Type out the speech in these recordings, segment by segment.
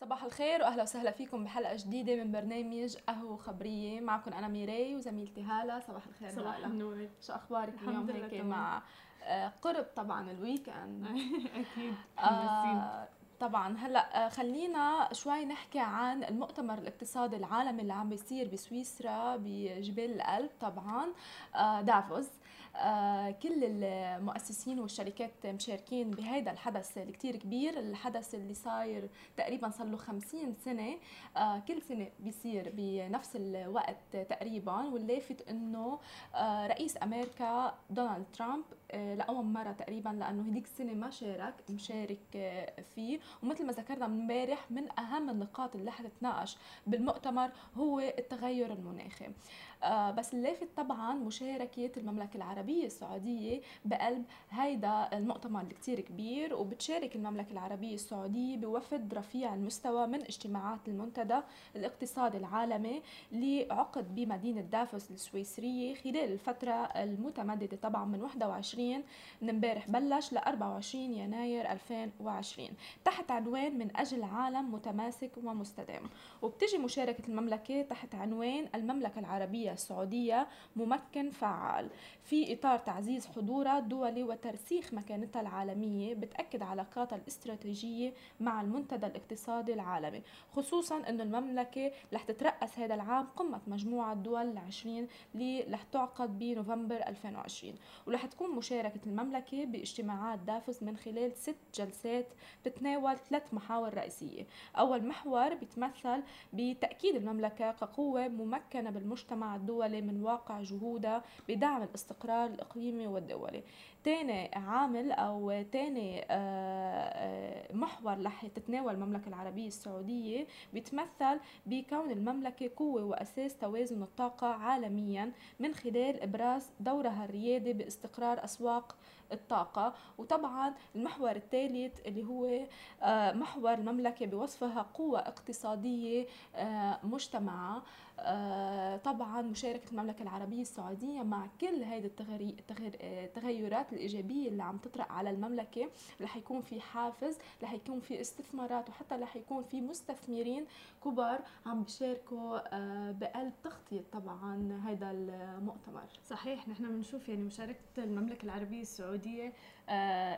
صباح الخير وأهلا وسهلا فيكم بحلقة جديدة من برنامج قهوة خبرية. معكم أنا ميراي وزميلتي هالة. صباح الخير صباح هلا النور. شو أخبارك الحمد اليوم لله هيك تمام. مع آه، قرب طبعا ال weekend أكيد. حماسين آه طبعا. هلأ آه، خلينا شوي نحكي عن المؤتمر الاقتصادي العالمي اللي عم بيصير بسويسرا بجبال الألب طبعا. آه دافوس. كل المؤسسين والشركات مشاركين بهذا الحدث اللي كتير كبير. الحدث اللي صاير تقريبا صار له 50 سنة. آه كل سنة بيصير بنفس الوقت تقريبا. واللافت إنه آه رئيس أمريكا دونالد ترامب آه لأول مرة تقريبا لأنه هديك السنة ما شارك مشارك آه فيه. ومثل ما ذكرنا من من أهم النقاط اللي حتتناقش بالمؤتمر هو التغير المناخي. آه بس اللافت طبعا مشاركة المملكة العربية السعودية بقلب هيدا المؤتمر اللي كتير كبير وبتشارك المملكة العربية السعودية بوفد رفيع المستوى من اجتماعات المنتدى الاقتصادي العالمي اللي عقد بمدينة دافوس السويسرية خلال الفترة المتمددة طبعا من 21 من امبارح بلش ل 24 يناير 2020 تحت عنوان من أجل عالم متماسك ومستدام. وبتجي مشاركة المملكة تحت عنوان المملكة العربية السعودية. ممكن فعال. في إطار تعزيز حضورها الدولي وترسيخ مكانتها العالمية بتأكد علاقاتها الاستراتيجية مع المنتدى الاقتصادي العالمي. خصوصا أنه المملكة رح تترأس هذا العام قمة مجموعة دول العشرين اللي رح تعقد بنوفمبر 2020 ورح تكون مشاركة المملكة باجتماعات دافوس من خلال ست جلسات بتتناول ثلاث محاور رئيسية. أول محور بيتمثل بتأكيد المملكة كقوة ممكنة بالمجتمع الدولي من واقع جهودها بدعم الاستقرار الإقليمي والدولي. تاني عامل أو تاني آه، آه، محور رح تتناول المملكة العربية السعودية بيتمثل بكون المملكة قوة وأساس توازن الطاقة عالميا من خلال إبراز دورها الريادي باستقرار أسواق الطاقة. وطبعا المحور الثالث اللي هو آه، محور المملكة بوصفها قوة اقتصادية مجتمعة. طبعا مشاركة المملكة العربية السعودية مع كل هيدي آه، التغيرات الإيجابية اللي عم تطرق على المملكة. رح يكون في حافز رح يكون في استثمارات وحتى رح يكون في مستثمرين كبار عم بيشاركوا آه، بقلب تغطية طبعا هذا المؤتمر. صحيح نحن بنشوف يعني مشاركة المملكة العربية السعودية آه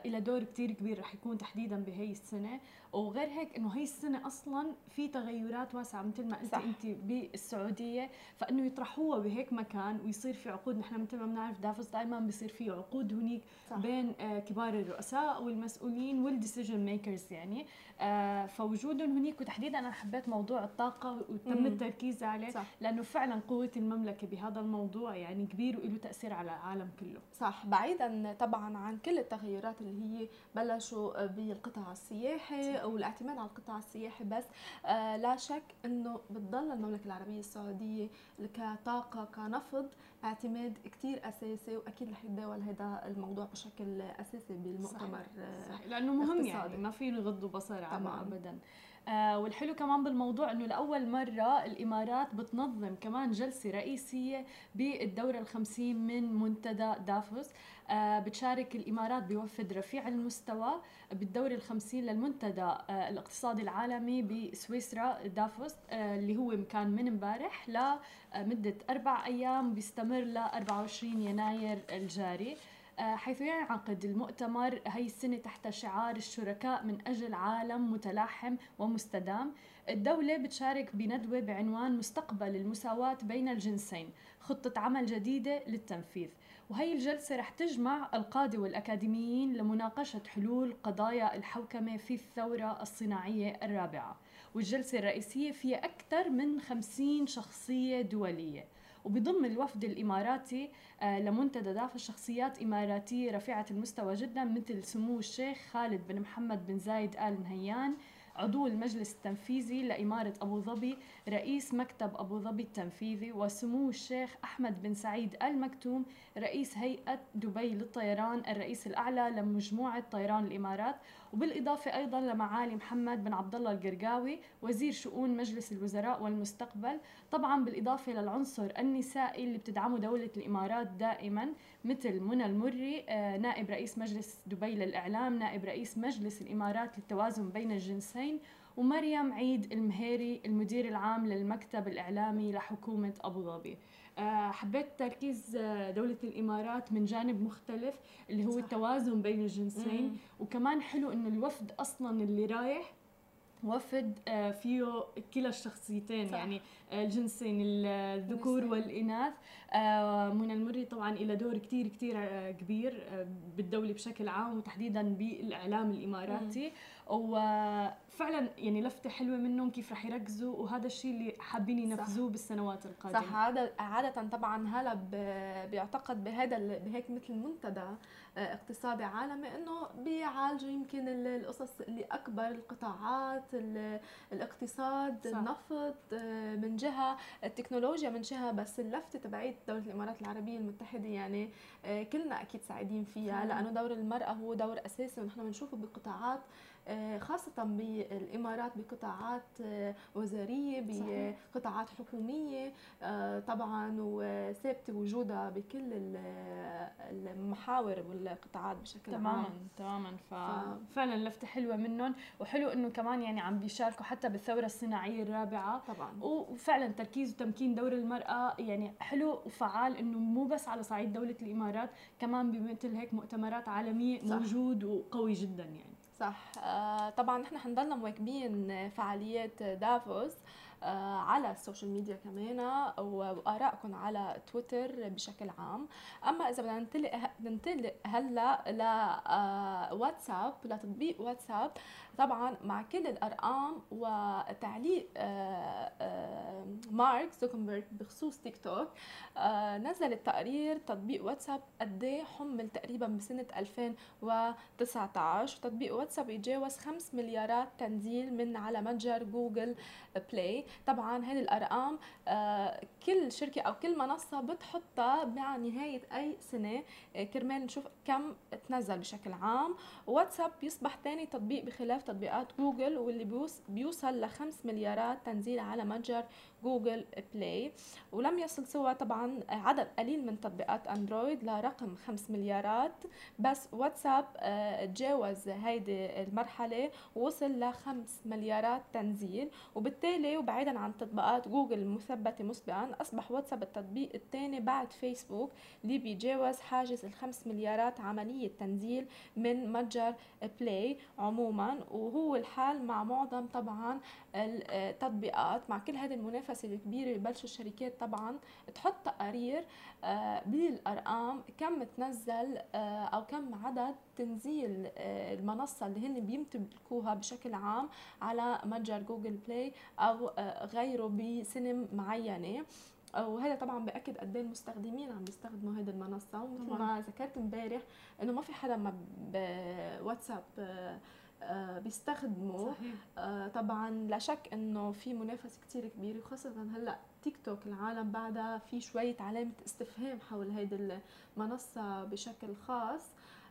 إلى دور كتير كبير رح يكون تحديدا بهي السنة وغير هيك إنه هي السنة أصلا في تغيرات واسعة مثل ما قلتي صح. أنت بالسعودية فإنه يطرحوها بهيك مكان ويصير في عقود نحن مثل ما بنعرف دافوس دائما بيصير في عقود هنيك صح. بين آه كبار الرؤساء والمسؤولين وال decision makers يعني آه فوجودهم هنيك وتحديدا أنا حبيت موضوع الطاقة وتم. التركيز عليه صح. لأنه فعلا قوة المملكة بهذا الموضوع يعني كبير وله تأثير على العالم كله صح بعيدا طبعا عن كل التغيرات اللي هي بلشوا بالقطاع السياحي والاعتماد على القطاع السياحي بس آه لا شك إنه بتضل المملكة العربية السعودية كطاقة كنفط اعتماد كتير أساسي وأكيد رح يتداول هذا الموضوع بشكل أساسي بالمؤتمر آه، صحيح لأنه مهم اقتصادي. يعني ما في نغض بصر عنه. ابدا آه والحلو كمان بالموضوع إنه لأول مرة الإمارات بتنظم كمان جلسة رئيسية بالدورة الخمسين من منتدى دافوس بتشارك الإمارات بوفد رفيع المستوى بالدوره الخمسين للمنتدى. آه الاقتصادي العالمي بسويسرا دافوس آه اللي هو كان من امبارح لمده أربع أيام بيستمر ل 24 يناير الجاري. آه، حيث ينعقد المؤتمر هي السنة تحت شعار الشركاء من أجل عالم متلاحم ومستدام. الدولة بتشارك بندوة بعنوان مستقبل المساواة بين الجنسين خطة عمل جديدة للتنفيذ. وهي الجلسة رح تجمع القادة والأكاديميين لمناقشة حلول قضايا الحوكمة في الثورة الصناعية الرابعة. والجلسة الرئيسية فيها أكثر من 50 شخصية دولية. وبضم الوفد الإماراتي آه، لمنتدى دافوس شخصيات إماراتية رفيعة المستوى جدا مثل سمو الشيخ خالد بن محمد بن زايد آل نهيان عضو المجلس التنفيذي لإمارة أبو ظبي رئيس مكتب أبو ظبي التنفيذي وسمو الشيخ أحمد بن سعيد آل مكتوم رئيس هيئة دبي للطيران الرئيس الأعلى لمجموعة طيران الإمارات وبالإضافة أيضا لمعالي محمد بن عبد الله القرقاوي وزير شؤون مجلس الوزراء والمستقبل. طبعا بالإضافة للعنصر النسائي اللي بتدعمه دولة الإمارات دائما مثل منى المري آه، نائب رئيس مجلس دبي للإعلام نائب رئيس مجلس الإمارات للتوازن بين الجنسين ومريم عيد المهيري المدير العام للمكتب الإعلامي لحكومة أبو ظبي آه، حبيت تركيز آه، دولة الإمارات من جانب مختلف اللي هو صح. التوازن بين الجنسين مم. وكمان حلو إنه الوفد أصلا اللي رايح وفد آه، فيه كلا الشخصيتين صح. يعني الجنسين الذكور والإناث. منى المري طبعا إلى دور كتير كتير كبير بالدولة بشكل عام وتحديدا بالإعلام الإماراتي. وفعلا يعني لفتة حلوة منهم كيف رح يركزوا وهذا الشيء اللي حابين ينفذوه بالسنوات القادمة. صح. عادة, عادة طبعا هلا بيعتقد بهذا بهيك مثل منتدى آه، اقتصادي عالمي إنه بيعالجوا يمكن القصص اللي أكبر القطاعات الاقتصاد صح. النفط آه، من جهة التكنولوجيا من جهة بس اللفته تبعت دولة الإمارات العربية المتحدة يعني آه، كلنا أكيد سعيدين فيها. لأنه دور المرأة هو دور أساسي ونحن بنشوفه بقطاعات خاصة بالإمارات بقطاعات آه، وزارية بقطاعات حكومية آه، طبعا وثابتة وجودها بكل المحاور والقطاعات بشكل تماما عام. تماما ففعلا ف... لفتة حلوة منهم. وحلو إنه كمان يعني عم بيشاركوا حتى بالثورة الصناعية الرابعة. طبعا. وفعلا تركيز وتمكين دور المرأة يعني حلو وفعال إنه مو بس على صعيد دولة الإمارات كمان بمثل هيك مؤتمرات عالمية صح. موجود وقوي جدا يعني. صح. آه طبعا نحن حنضلنا مواكبين فعاليات دافوس آه على ال social media كمان وآرائكم على تويتر بشكل عام. أما إذا بدنا ننتقل ننتقل هلأ لواتساب آه، لتطبيق واتساب طبعا مع كل الأرقام وتعليق آه، آه، مارك زوكنبرغ بخصوص تيك توك آه، نزل التقرير تطبيق واتساب قد إيه حمل تقريبا بسنة 2019 وتطبيق واتساب يتجاوز 5 مليارات تنزيل من على متجر جوجل بلاي. طبعا هذه الأرقام كل شركة أو كل منصة بتحطها مع نهاية أي سنة. كرمال نشوف كم تنزل بشكل عام. واتساب يصبح ثاني تطبيق بخلاف تطبيقات جوجل واللي بيوصل ل 5 مليارات تنزيل على متجر جوجل بلاي ولم يصل سوى طبعا عدد قليل من تطبيقات أندرويد لرقم 5 مليارات بس واتساب آه، تجاوز هيدي المرحلة ووصل ل 5 مليارات تنزيل. وبالتالي وبعيدا عن تطبيقات جوجل المثبته مسبقا أصبح واتساب التطبيق الثاني بعد فيسبوك اللي بيجاوز حاجز ال 5 مليارات عملية تنزيل من متجر بلاي عموما. وهو الحال مع معظم طبعا التطبيقات مع كل هذه المنافسة الكبيرة ببلشوا الشركات طبعا تحط تقارير آه، بالأرقام كم تنزل آه، أو كم عدد تنزيل آه، المنصة اللي هن بيمتلكوها بشكل عام على متجر جوجل بلاي أو غيره بسنه معينة. وهذا طبعا بأكد قد إيه المستخدمين عم بيستخدموا هذه المنصة. ومثل ما ذكرت امبارح إنه ما في حدا ما بواتساب بيستخدموا صحيح. آه، طبعا لا شك إنه في منافسة كتير كبيرة وخاصة هلأ تيك توك العالم بعدها في شوية علامة استفهام حول هيدي المنصة بشكل خاص.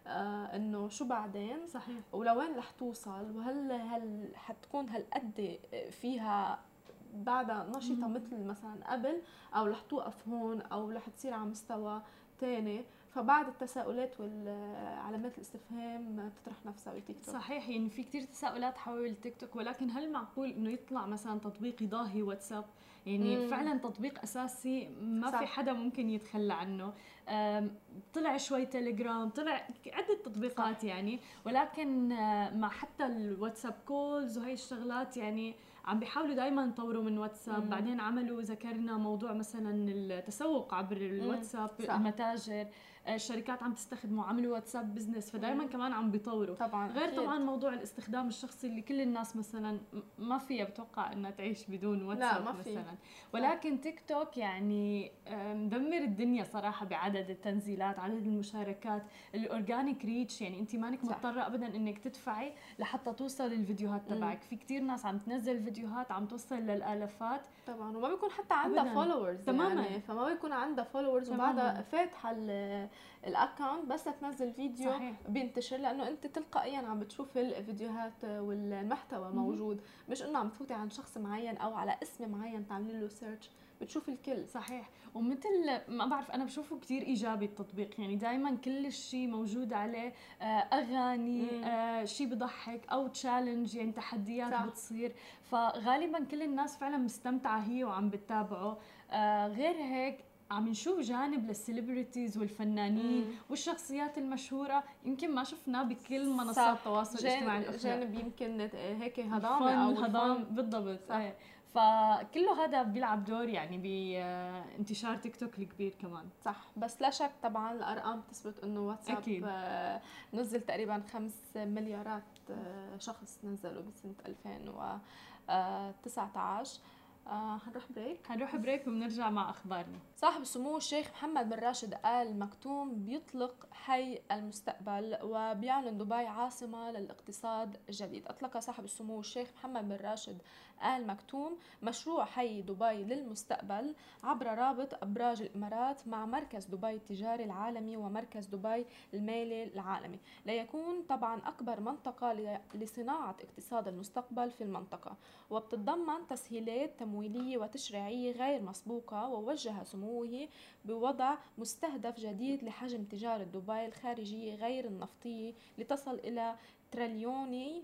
آه إنه شو بعدين؟ صحيح. ولوين رح توصل؟ وهل هل حتكون هالقد فيها بعدها نشطة مثل مثلا قبل أو رح توقف هون أو رح تصير على مستوى ثاني فبعد التساؤلات والعلامات الاستفهام بتطرح نفسها بتيك توك صحيح يعني في كثير تساؤلات حول التيك توك ولكن هل معقول إنه يطلع مثلا تطبيق يضاهي واتساب يعني مم. فعلا تطبيق أساسي ما صح. في حدا ممكن يتخلى عنه طلع شوي تليجرام طلع عدة تطبيقات صح. يعني ولكن آه، مع حتى الواتساب calls وهي الشغلات يعني عم بيحاولوا دائما يطوروا من واتساب مم. بعدين عملوا ذكرنا موضوع مثلا التسوق عبر الواتساب المتاجر الشركات عم تستخدمه عملوا واتساب business فدائما كمان عم بيطوروا. طبعا غير أكيد. طبعا موضوع الاستخدام الشخصي اللي كل الناس مثلا ما فيها بتوقع إنها تعيش بدون واتساب لا ما في. مثلا. ولكن تيك توك يعني مدمر الدنيا صراحة بعدد التنزيلات عدد المشاركات ال organic reach. يعني أنت مانك مضطرة ابدا إنك تدفعي لحتى توصل الفيديوهات تبعك. في كثير ناس عم تنزل فيديوهات عم توصل للآلافات طبعا وما بيكون حتى عندها followers تماما يعني فما بيكون عندها followers وبعدها فاتحة ال account بس تنزل فيديو صحيح. بينتشر لأنه أنت تلقائيا عم بتشوف الفيديوهات والمحتوى موجود. مش إنه عم تفوتي عن شخص معين أو على اسم معين تعملي له search بتشوف الكل. صحيح. ومثل ما بعرف أنا بشوفه كثير إيجابي التطبيق. يعني دائما كل شيء موجود عليه آه، أغاني آه شيء بضحك أو challenge يعني تحديات صح. بتصير. فغالبا كل الناس فعلا مستمتعة هي وعم بتتابعه. آه غير هيك عم نشوف جانب لل celebrities والفنانين مم. والشخصيات المشهورة. يمكن ما شفناه بكل منصات التواصل الاجتماعي جانب يمكن هيك هضامه أو هضام بالضبط صح. إيه. فكله هذا بيلعب دور يعني بانتشار تيك توك الكبير كمان. صح. بس لا شك طبعا الأرقام تثبت إنه واتساب أكيد. آه، نزل تقريبا 5 مليارات آه، شخص نزلوا بسنة 2019 آه حنروح break حنروح break وبنرجع مع أخبارنا. صاحب السمو الشيخ محمد بن راشد ال مكتوم بيطلق حي المستقبل وبيعلن دبي عاصمة للاقتصاد الجديد أطلق صاحب السمو الشيخ محمد بن راشد آل مكتوم مشروع حي دبي للمستقبل عبر رابط أبراج الإمارات مع مركز دبي التجاري العالمي ومركز دبي المالي العالمي. ليكون طبعا أكبر منطقة لصناعة اقتصاد المستقبل في المنطقة. وبتتضمن تسهيلات تمويلية وتشريعية غير مسبوقة ووجه سموه بوضع مستهدف جديد لحجم تجارة دبي الخارجية غير النفطية لتصل إلى تريليوني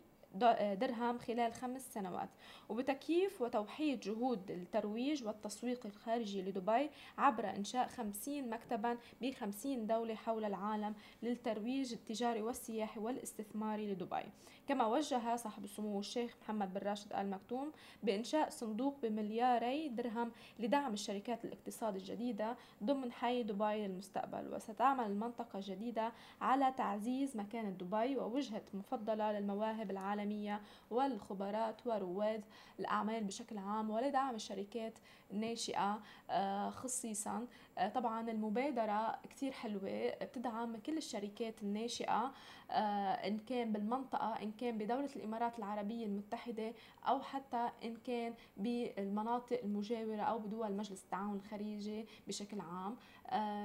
درهم خلال خمس سنوات. وبتكييف وتوحيد جهود الترويج والتسويق الخارجي لدبي عبر إنشاء 50 مكتبا ب 50 دولة حول العالم للترويج التجاري والسياحي والاستثماري لدبي. كما وجه صاحب السمو الشيخ محمد بن راشد آل مكتوم بإنشاء صندوق بملياري درهم لدعم الشركات الاقتصاد الجديدة ضمن حي دبي للمستقبل وستعمل المنطقة الجديدة على تعزيز مكانة دبي ووجهة مفضلة للمواهب العالمية والخبرات ورواد الأعمال بشكل عام ولدعم الشركات الناشئة آه، خصيصا. آه، طبعا المبادرة كتير حلوة بتدعم كل الشركات الناشئة آه، إن كان بالمنطقة إن كان بدولة الإمارات العربية المتحدة أو حتى إن كان بالمناطق المجاورة أو بدول مجلس التعاون الخليجي بشكل عام.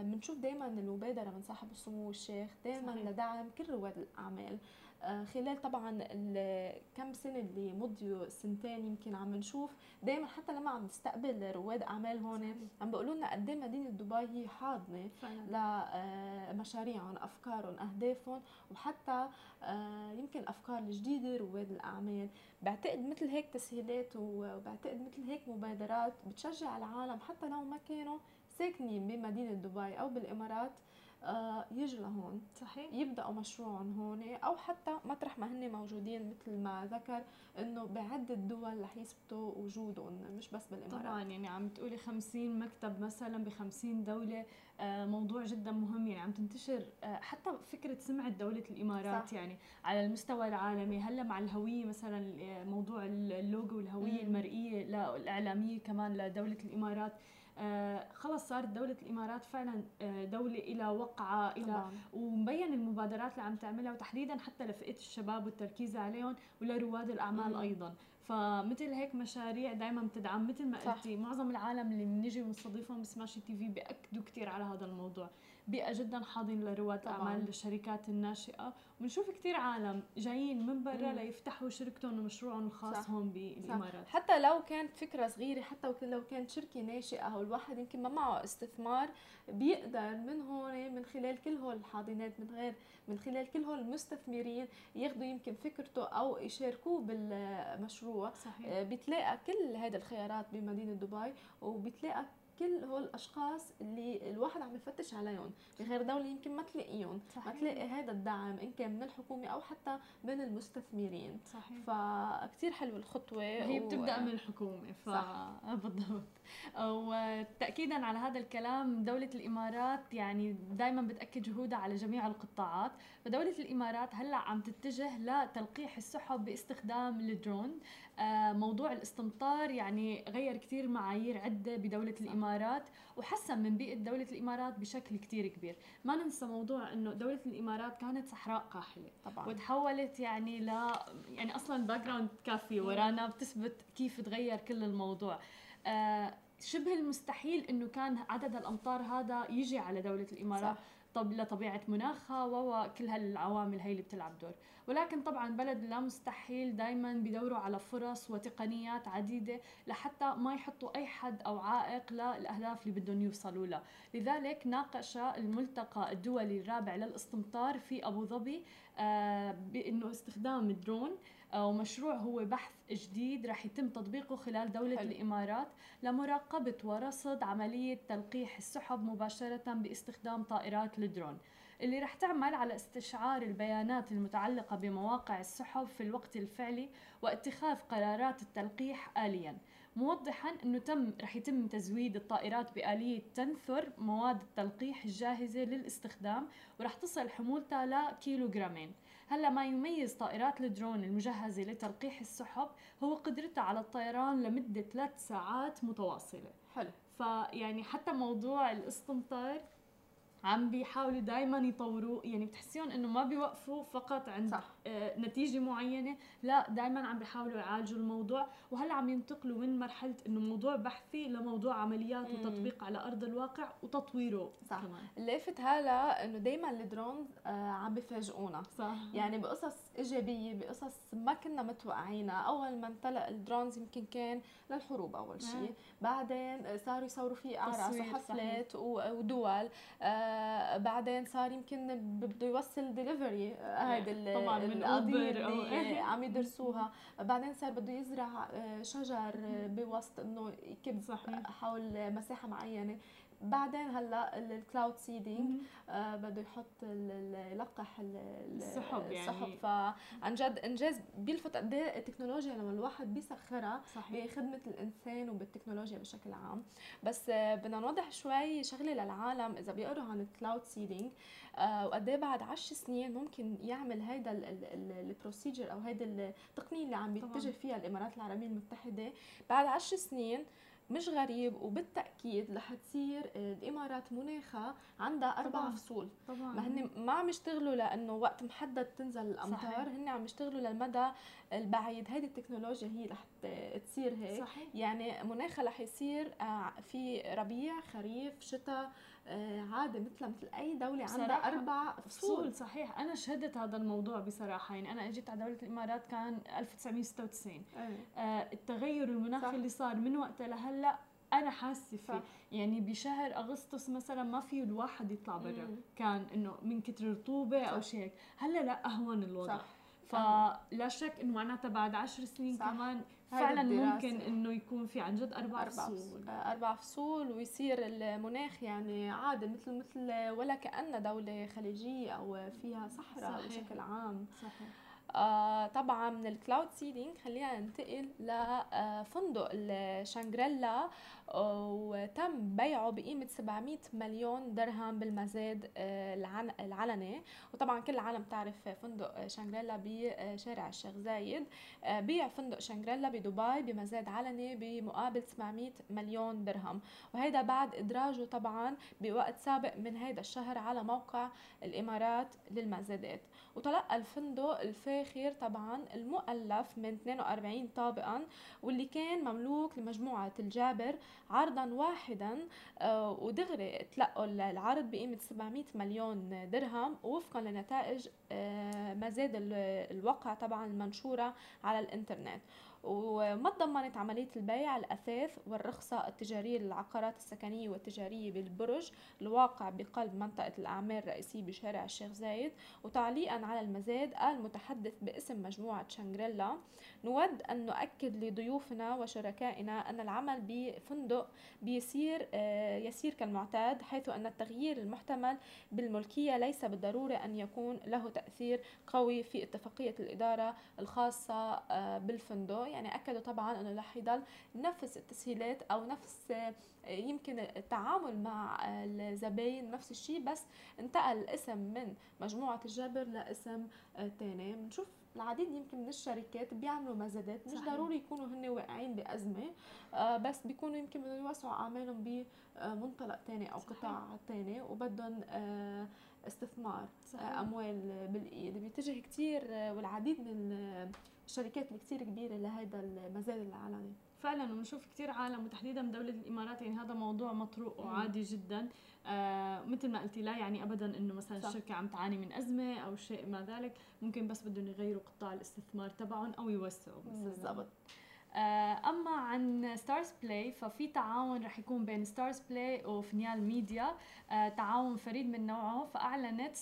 بنشوف دائما المبادرة من صاحب السمو الشيخ دائما لدعم كل رواد الأعمال. آه، خلال طبعا الكم سنة اللي مضيوا سنتين يمكن عم نشوف دائما حتى لما عم نستقبل رواد أعمال هون عم بيقولوا لنا قد إيه مدينة دبي هي حاضنة لمشاريعهم آه، أفكارهم أهدافهم وحتى آه، يمكن أفكار جديده رواد الأعمال. بعتقد مثل هيك تسهيلات وبعتقد مثل هيك مبادرات بتشجع العالم حتى لو ما كانوا ساكنين بمدينة دبي أو بالإمارات آه، يجوا لهون صحيح؟ يبدأوا مشروعهم هون أو حتى مطرح ما هن موجودين مثل ما ذكر إنه بعدة دول رح يثبتوا وجودهم مش بس بالإمارات. طبعا يعني عم تقولي 50 مكتب مثلا ب 50 دولة آه، موضوع جدا مهم يعني عم تنتشر آه، حتى فكرة سمعة دولة الإمارات صح. يعني على المستوى العالمي. هلأ مع الهوية مثلا موضوع اللوجو والهوية المرئية الإعلامية كمان لدولة الإمارات آه، خلص صارت دولة الإمارات فعلا آه، دولة إلى وقعة إلى ومبين المبادرات اللي عم تعملها وتحديدا حتى لفئة الشباب والتركيز عليهم ولرواد الأعمال مم. أيضا. فمثل هيك مشاريع دائما بتدعم مثل ما قلتي معظم العالم اللي بنجي ونستضيفهم بسماشي تي في بيأكدوا كثير على هذا الموضوع. بيئة جدا حاضنة لرواد الأعمال للشركات الناشئة. وبنشوف كثير عالم جايين من برا ليفتحوا شركتهم ومشروعهم الخاص هون بالامارات حتى لو كانت فكرة صغيرة حتى لو كانت شركة ناشئة أو الواحد يمكن ما معه استثمار بيقدر من هون من خلال كل هول الحاضنات من غير من خلال كل هول المستثمرين ياخذوا يمكن فكرته أو يشاركوه بالمشروع. صحيح. آه، بتلاقى كل هذه الخيارات بمدينة دبي وبتلاقى كل هول الأشخاص اللي الواحد عم يفتش عليهم بغير دولة يمكن ما تلاقيهم ما تلاقي هذا الدعم إن كان من الحكومة أو حتى من المستثمرين. صحيح. فكتير حلوة الخطوة هي و... بتبدأ من الحكومة ف بالضبط. وتاكيدا على هذا الكلام دولة الإمارات يعني دائما بتأكد جهودها على جميع القطاعات. فدولة الإمارات هلأ عم تتجه لتلقيح السحب باستخدام الدرون. موضوع الاستمطار يعني غير كثير معايير عدة بدولة الإمارات وحسن من بيئة دولة الإمارات بشكل كثير كبير. ما ننسى موضوع أنه دولة الإمارات كانت صحراء قاحلة طبعا. وتحولت يعني ل يعني أصلا background كافية ورانا بتثبت كيف تغير كل الموضوع. آه شبه المستحيل إنه كان عدد الأمطار هذا يجي على دولة الإمارات. صح. طب لطبيعه مناخها وكل هالعوامل هي اللي بتلعب دور. ولكن طبعا بلد اللا مستحيل دائما بدوروا على فرص وتقنيات عديدة لحتى ما يحطوا أي حد أو عائق للأهداف اللي بدهم يوصلوا لها. لذلك ناقش الملتقى الدولي الرابع للاستمطار في أبو ظبي آه، بأنه استخدام الدرون ومشروع هو بحث جديد رح يتم تطبيقه خلال دولة حلو. الإمارات لمراقبة ورصد عملية تلقيح السحب مباشرة باستخدام طائرات الدرون. اللي رح تعمل على استشعار البيانات المتعلقة بمواقع السحب في الوقت الفعلي واتخاذ قرارات التلقيح آلياً. موضحا إنه تم رح يتم تزويد الطائرات بآلية تنثر مواد التلقيح الجاهزة للاستخدام ورح تصل حمولتها لكيلوغرامين. هلا ما يميز طائرات الدرون المجهزة لتلقيح السحب هو قدرتها على الطيران لمدة ثلاث ساعات متواصلة. حلو. فيعني حتى موضوع الاستمطار عم بيحاولوا دائما يطوروه يعني بتحسيهم إنه ما بيوقفوا فقط عند صح. آه نتيجة معينة لا دائما عم بيحاولوا يعالجوا الموضوع وهلأ عم ينتقلوا من مرحلة إنه موضوع بحثي لموضوع عمليات مم. وتطبيق على أرض الواقع وتطويره صح كمان. اللافت هلا إنه دائما ال drones آه عم بيفاجئونا صح يعني بقصص إيجابية بقصص ما كنا متوقعينها أول ما انطلق ال drones يمكن كان للحروب أول شيء نعم. بعدين صاروا يصوروا فيه أعراس وحفلات ودول آه بعدين صار يمكن بده يوصل ديليفري هيدي إيه، طبعا من أوبر اللي عم يدرسوها. بعدين صار بده يزرع آه، شجر بوسط إنه يكب حول مساحة معينة. بعدين هلا ال cloud seeding آه بده يحط يلقح السحب يعني. السحب. فعن جد إنجاز بيلفت قد إيه التكنولوجيا لما الواحد بيسخرها صحيح. بخدمة الإنسان وبالتكنولوجيا بشكل عام. بس آه بدنا نوضح شوي شغلة للعالم إذا بيقروا عن ال cloud seeding آه وقد إيه بعد 10 سنين ممكن يعمل هيدا البروسيجر أو هيدي التقنيه اللي عم بيتجه فيها الإمارات العربية المتحدة. بعد 10 سنين مش غريب وبالتأكيد رح تصير الإمارات مناخها عندها أربع طبعا. فصول طبعا ما هن ما عم يشتغلوا لأنه وقت محدد تنزل الأمطار هن عم يشتغلوا للمدى البعيد هيدي التكنولوجيا هي رح تصير هيك صحيح. يعني مناخها رح يصير آه، في ربيع خريف شتاء عادي مثل مثل أي دولة عندها أربع فصول. صحيح. أنا شهدت هذا الموضوع بصراحة. يعني أنا إجيت على دولة الإمارات كان 1996 أيه. آه التغير المناخي اللي صار من وقتها لهلأ أنا حاسة فيه. يعني بشهر أغسطس مثلا ما في الواحد يطلع برا. كان إنه من كتر رطوبه أو شيء هلأ لا أهون الوضع. صح. فلا شك إنه معناتها بعد عشر سنين صح. كمان فعلا ممكن إنه يكون في عن جد أربع, أربع فصول. أربع فصول ويصير المناخ يعني عادي مثل مثل ولا كأنها دولة خليجية أو فيها صحراء بشكل عام. صحيح. آه طبعا من الكلاود سيدينج خلينا ننتقل لفندق الشانغريلا وتم بيعه بقيمة 700 مليون درهم بالمزاد آه، العلني وطبعا كل العالم تعرف فندق شانغريلا بشارع الشيخ زايد. آه، بيع فندق شانغريلا بدبي بمزاد علني بمقابل 700 مليون درهم. وهيدا بعد إدراجه طبعا بوقت سابق من هيدا الشهر على موقع الإمارات للمزادات. وتلقى الفندق الفاخر طبعا المؤلف من 42 طابقا واللي كان مملوك لمجموعة الجابر عرضا واحدا آه، ودغري تلقوا العرض بقيمة 700 مليون درهم وفقا لنتائج آه، مزاد الوقع طبعا المنشورة على الإنترنت. وما تضمنت عملية البيع الأثاث والرخصة التجارية للعقارات السكنية والتجارية بالبرج الواقع بقلب منطقة الأعمال الرئيسية بشارع الشيخ زايد. وتعليقا على المزاد قال المتحدث باسم مجموعة شانغريلا نود أن نؤكد لضيوفنا وشركائنا أن العمل بفندق بيصير آه، يسير كالمعتاد حيث أن التغيير المحتمل بالملكية ليس بالضرورة أن يكون له تأثير قوي في اتفاقية الإدارة الخاصة آه، بالفندق. يعني أكدوا طبعا أنه رح يضل نفس التسهيلات أو نفس آه، يمكن التعامل مع الزباين نفس الشيء بس انتقل الاسم من مجموعة الجبر لاسم تاني بنشوف العديد يمكن من الشركات بيعملوا مزادات مش صحيح. ضروري يكونوا هن واقعين بأزمة آه بس بيكونوا يمكن بدهم يوسعوا أعمالهم بمنطلق تاني أو قطاع تاني وبدهم آه استثمار آه، صحيح. آه أموال بالإيد بيتجه كثير آه والعديد من الشركات اللي كثير كبيرة لهذا المزاد العلني فعلا وبنشوف كثير عالم وتحديدا بدولة الإمارات يعني هذا موضوع مطروق وعادي جدا. آه مثل ما قلتي لا يعني ابدا إنه مثلا صح. الشركة عم تعاني من أزمة أو شيء ما ذلك. ممكن بس بدهم يغيروا قطاع الاستثمار تبعهم أو يوسعوا بالضبط. آه، أما عن ستارز بلاي ففي تعاون رح يكون بين ستارز بلاي وفينيال ميديا آه، تعاون فريد من نوعه فأعلنت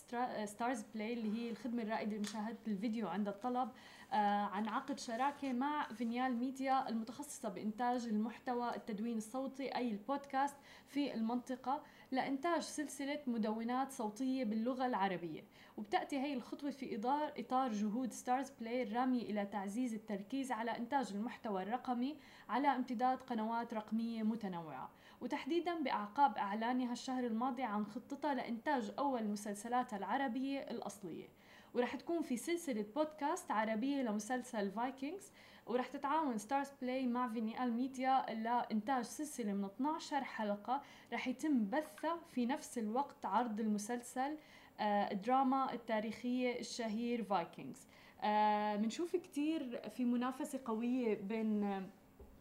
ستارز بلاي اللي هي الخدمة الرائدة لمشاهدة الفيديو عند الطلب. آه، عن عقد شراكة مع فينيال ميديا المتخصصة بإنتاج محتوى التدوين الصوتي أي البودكاست في المنطقة لإنتاج سلسلة مدونات صوتية باللغة العربية. وبتأتي هي الخطوة في إطار إطار جهود ستارز بلاي الرامية إلى تعزيز التركيز على إنتاج المحتوى الرقمي على امتداد قنوات رقمية متنوعة. وتحديدا بأعقاب إعلانها الشهر الماضي عن خطتها لإنتاج أول مسلسلاتها العربية الأصلية. ورح تكون في سلسلة بودكاست عربية لمسلسل فايكنجز ورح تتعاون ستارز بلاي مع فينيال ميديا لإنتاج سلسلة من 12 حلقة. رح يتم بثها في نفس الوقت عرض المسلسل آه، الدراما التاريخية الشهير فايكنجز بنشوف آه كتير في منافسة قوية بين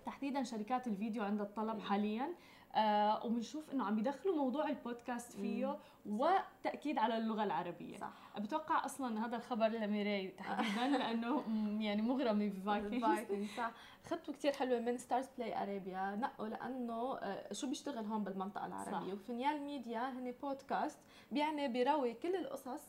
تحديدا شركات الفيديو عند الطلب حاليا. آه وبنشوف إنه عم بيدخلوا موضوع البودكاست فيه وتأكيد على اللغة العربية. صح. بتوقع أصلا هذا الخبر لميراي تحديدا لأنه يعني مغرمه بفايكنجز صح. خطوه كثير حلوة من ستارز بلاي ارابيا نقوا لأنه آه، شو بيشتغل هون بالمنطقة العربية. وفينيال ميديا هن بودكاست بيعني بيروي كل القصص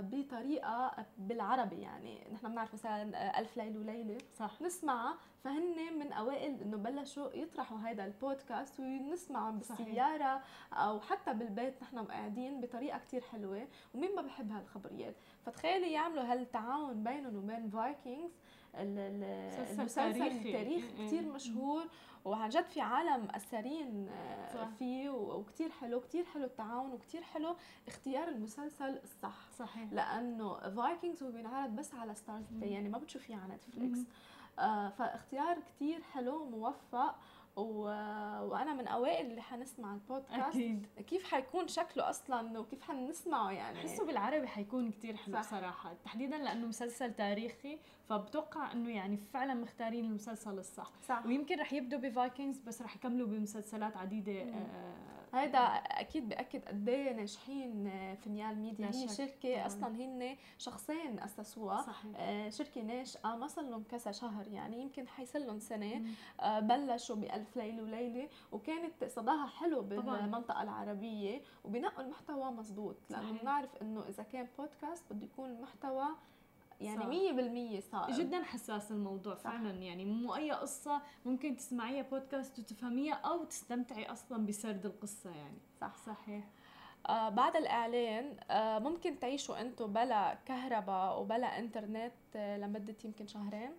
بطريقة بالعربي يعني. نحن بنعرف مثلا آه، ألف ليلة وليلة. صح. نسمعها فهن من أوائل إنه بلشوا يطرحوا هذا البودكاست ونسمعه بالسيارة أو حتى بالبيت. نحن قاعدين بطريقة كتير حلوة ومين ما بحب هالخبريات. فتخيلي يعملوا هالتعاون بينهم وبين فايكنجز المسلسل التاريخ كثير مشهور وعن جد في عالم آسرين آه، فيه وكثير حلو كثير حلو التعاون وكثير حلو اختيار المسلسل الصح. صحيح. لأنه فايكنجز هو بينعرض بس على ستارز يعني ما بتشوفيه على نتفليكس آه فاختيار كثير حلو موفق. و... وأنا من أوائل اللي حنسمع البودكاست. أكيد. كيف حيكون شكله أصلا وكيف حنسمعه يعني؟ بحسه بالعربي حيكون كتير حلو صح. صراحة تحديدا لأنه مسلسل تاريخي فبتوقع إنه يعني فعلا مختارين المسلسل الصح. صح. ويمكن رح يبدوا بفايكنجز بس رح يكملوا بمسلسلات عديدة آه هذا أكيد بأكد قد إيه ناجحين آه، فينيال ميديا. هي شركة. أصلا هن شخصين أسسوها. آه شركة ناشئه ما صار لهم كذا شهر يعني يمكن حيصير لهم سنة. آه بلشوا بألف ليلة وليلة وكانت صداها حلو بالمنطقة العربية وبنقوا المحتوى مزبوط. لأنه بنعرف إنه إذا كان بودكاست بده يكون المحتوى يعني 100% صائب جدا حساس الموضوع صح. فعلا. يعني مو أي قصة ممكن تسمعيها بودكاست وتفهميها أو تستمتعي أصلا بسرد القصة يعني. صح. صحيح. آه بعد الإعلان آه ممكن تعيشوا أنتم بلا كهرباء وبلا إنترنت آه لمدة يمكن شهرين؟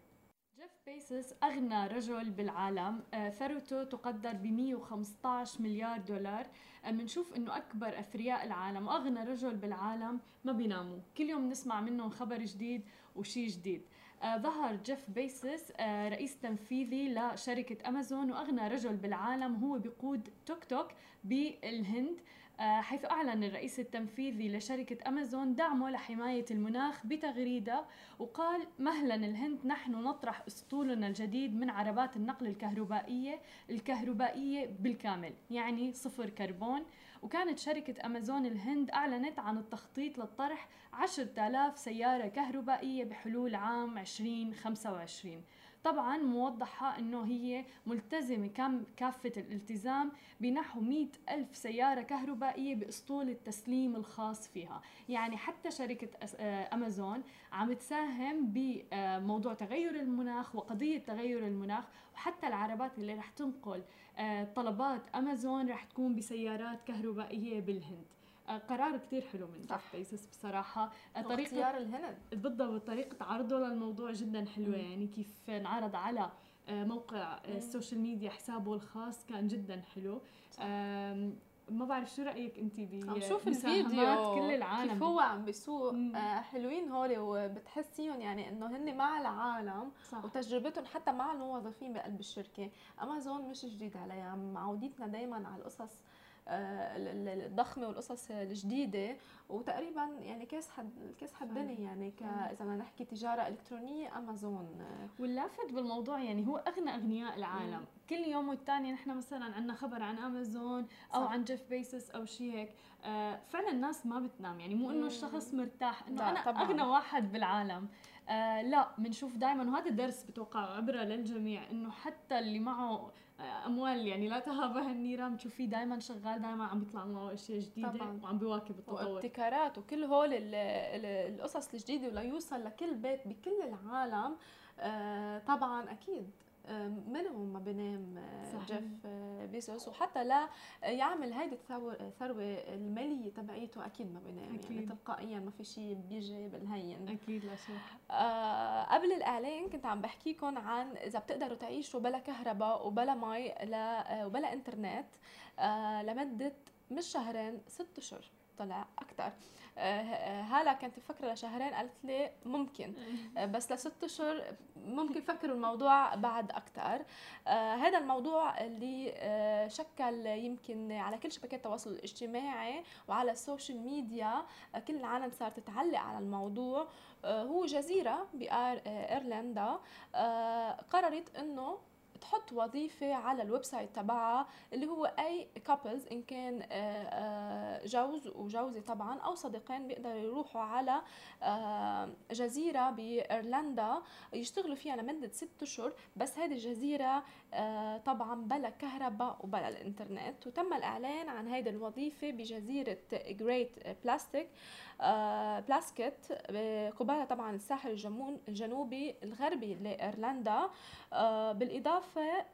جيف بيزوس أغنى رجل بالعالم. آه، ثروته تقدر ب 115 مليار دولار. بنشوف إنه أكبر أثرياء العالم واغنى رجل بالعالم ما بيناموا. كل يوم نسمع منهم خبر جديد وشيء جديد. آه ظهر جيف بيزوس آه رئيس تنفيذي لشركة أمازون وأغنى رجل بالعالم هو بقود توك توك بالهند. آه، حيث أعلن الرئيس التنفيذي لشركة أمازون دعمه لحماية المناخ بتغريدة وقال مهلا الهند نحن نطرح أسطولنا الجديد من عربات النقل الكهربائية الكهربائية بالكامل يعني صفر كربون. وكانت شركة أمازون الهند أعلنت عن التخطيط للطرح 10000 سيارة كهربائية بحلول عام 2025 طبعا موضحة أنه هي ملتزمة كم كافة الالتزام بنحو مئة ألف سيارة كهربائية بأسطول التسليم الخاص فيها. يعني حتى شركة آه، أمازون عم تساهم بموضوع تغير المناخ وقضية تغير المناخ وحتى العربات اللي رح تنقل آه، طلبات أمازون رح تكون بسيارات كهربائية بالهند. قرار كتير حلو من جيف بيزوس بصراحة. آه، طريقة اختيار الهند. بالضبط طريقة عرضه للموضوع جدا حلوة. مم. يعني كيف انعرض على آه، موقع مم. ال social media حسابه الخاص كان جدا حلو. ما بعرف شو رأيك أنت ب شوف الفيديو كل العالم؟ كيف هو عم بيسوق. آه حلوين هول وبتحسيهم يعني إنه هن مع العالم صح. وتجربتهم حتى مع الموظفين بقلب الشركة. امازون مش جديد عليها معوديتنا دائما على القصص. الضخمه والقصص الجديدة وتقريبا يعني كاس حد كاس حدني يعني ك إذا بدنا نحكي تجارة إلكترونية أمازون. واللافت بالموضوع يعني هو أغنى أغنياء العالم. مم. كل يوم والتاني نحن مثلا عندنا خبر عن أمازون أو صح. عن جيف بيسس أو شيء هيك. آه فعلا الناس ما بتنام. يعني مو إنه الشخص مرتاح إنه أنا طبعاً. أغنى واحد بالعالم. آه لا بنشوف دائما وهذا درس بتوقع عبره للجميع إنه حتى اللي معه آه، أموال يعني لا تهابها النيران. بتشوفيه دائما شغال دائما عم بيطلع معه أشياء جديدة طبعا. وعم بيواكب التطور. وابتكارات وكل هول القصص الجديدة وليوصل لكل بيت بكل العالم. آه طبعا أكيد. منهم ما بينام آه، صحيح. جيف آه، بيزوس وحتى لا يعمل هيدي الثروة المالية تبعيته أكيد ما بينام يعني أكيد. يعني تلقائيا ما في شيء بيجي بالهين أكيد لا شك آه قبل الإعلان كنت عم بحكيكم عن إذا بتقدروا تعيشوا بلا كهرباء وبلا مي لا وبلا إنترنت آه لمدة مش شهرين ست أشهر طلع أكثر آه، هلا كانت مفكره لشهرين قالت لي ممكن. آه، بس لست اشهر ممكن فكروا الموضوع بعد أكثر آه، هذا الموضوع اللي شكل يمكن على كل شبكات التواصل الاجتماعي وعلى ال social media كل العالم صارت تعلق على الموضوع. هو جزيرة بايرلندا قررت إنه تحط وظيفة على ال website تبعها اللي هو أي couples إن كان آه، آه، جوز وجوزة طبعا أو صديقين بيقدروا يروحوا على آه، جزيرة بإيرلندا يشتغلوا فيها لمدة ست أشهر بس هذه الجزيرة طبعا بلا كهرباء وبلا الإنترنت. وتم الإعلان عن هذه الوظيفة بجزيرة جريت بلاستيك بلاسكت قبالة طبعا الساحل الجنوبي الغربي بالإضافة آه،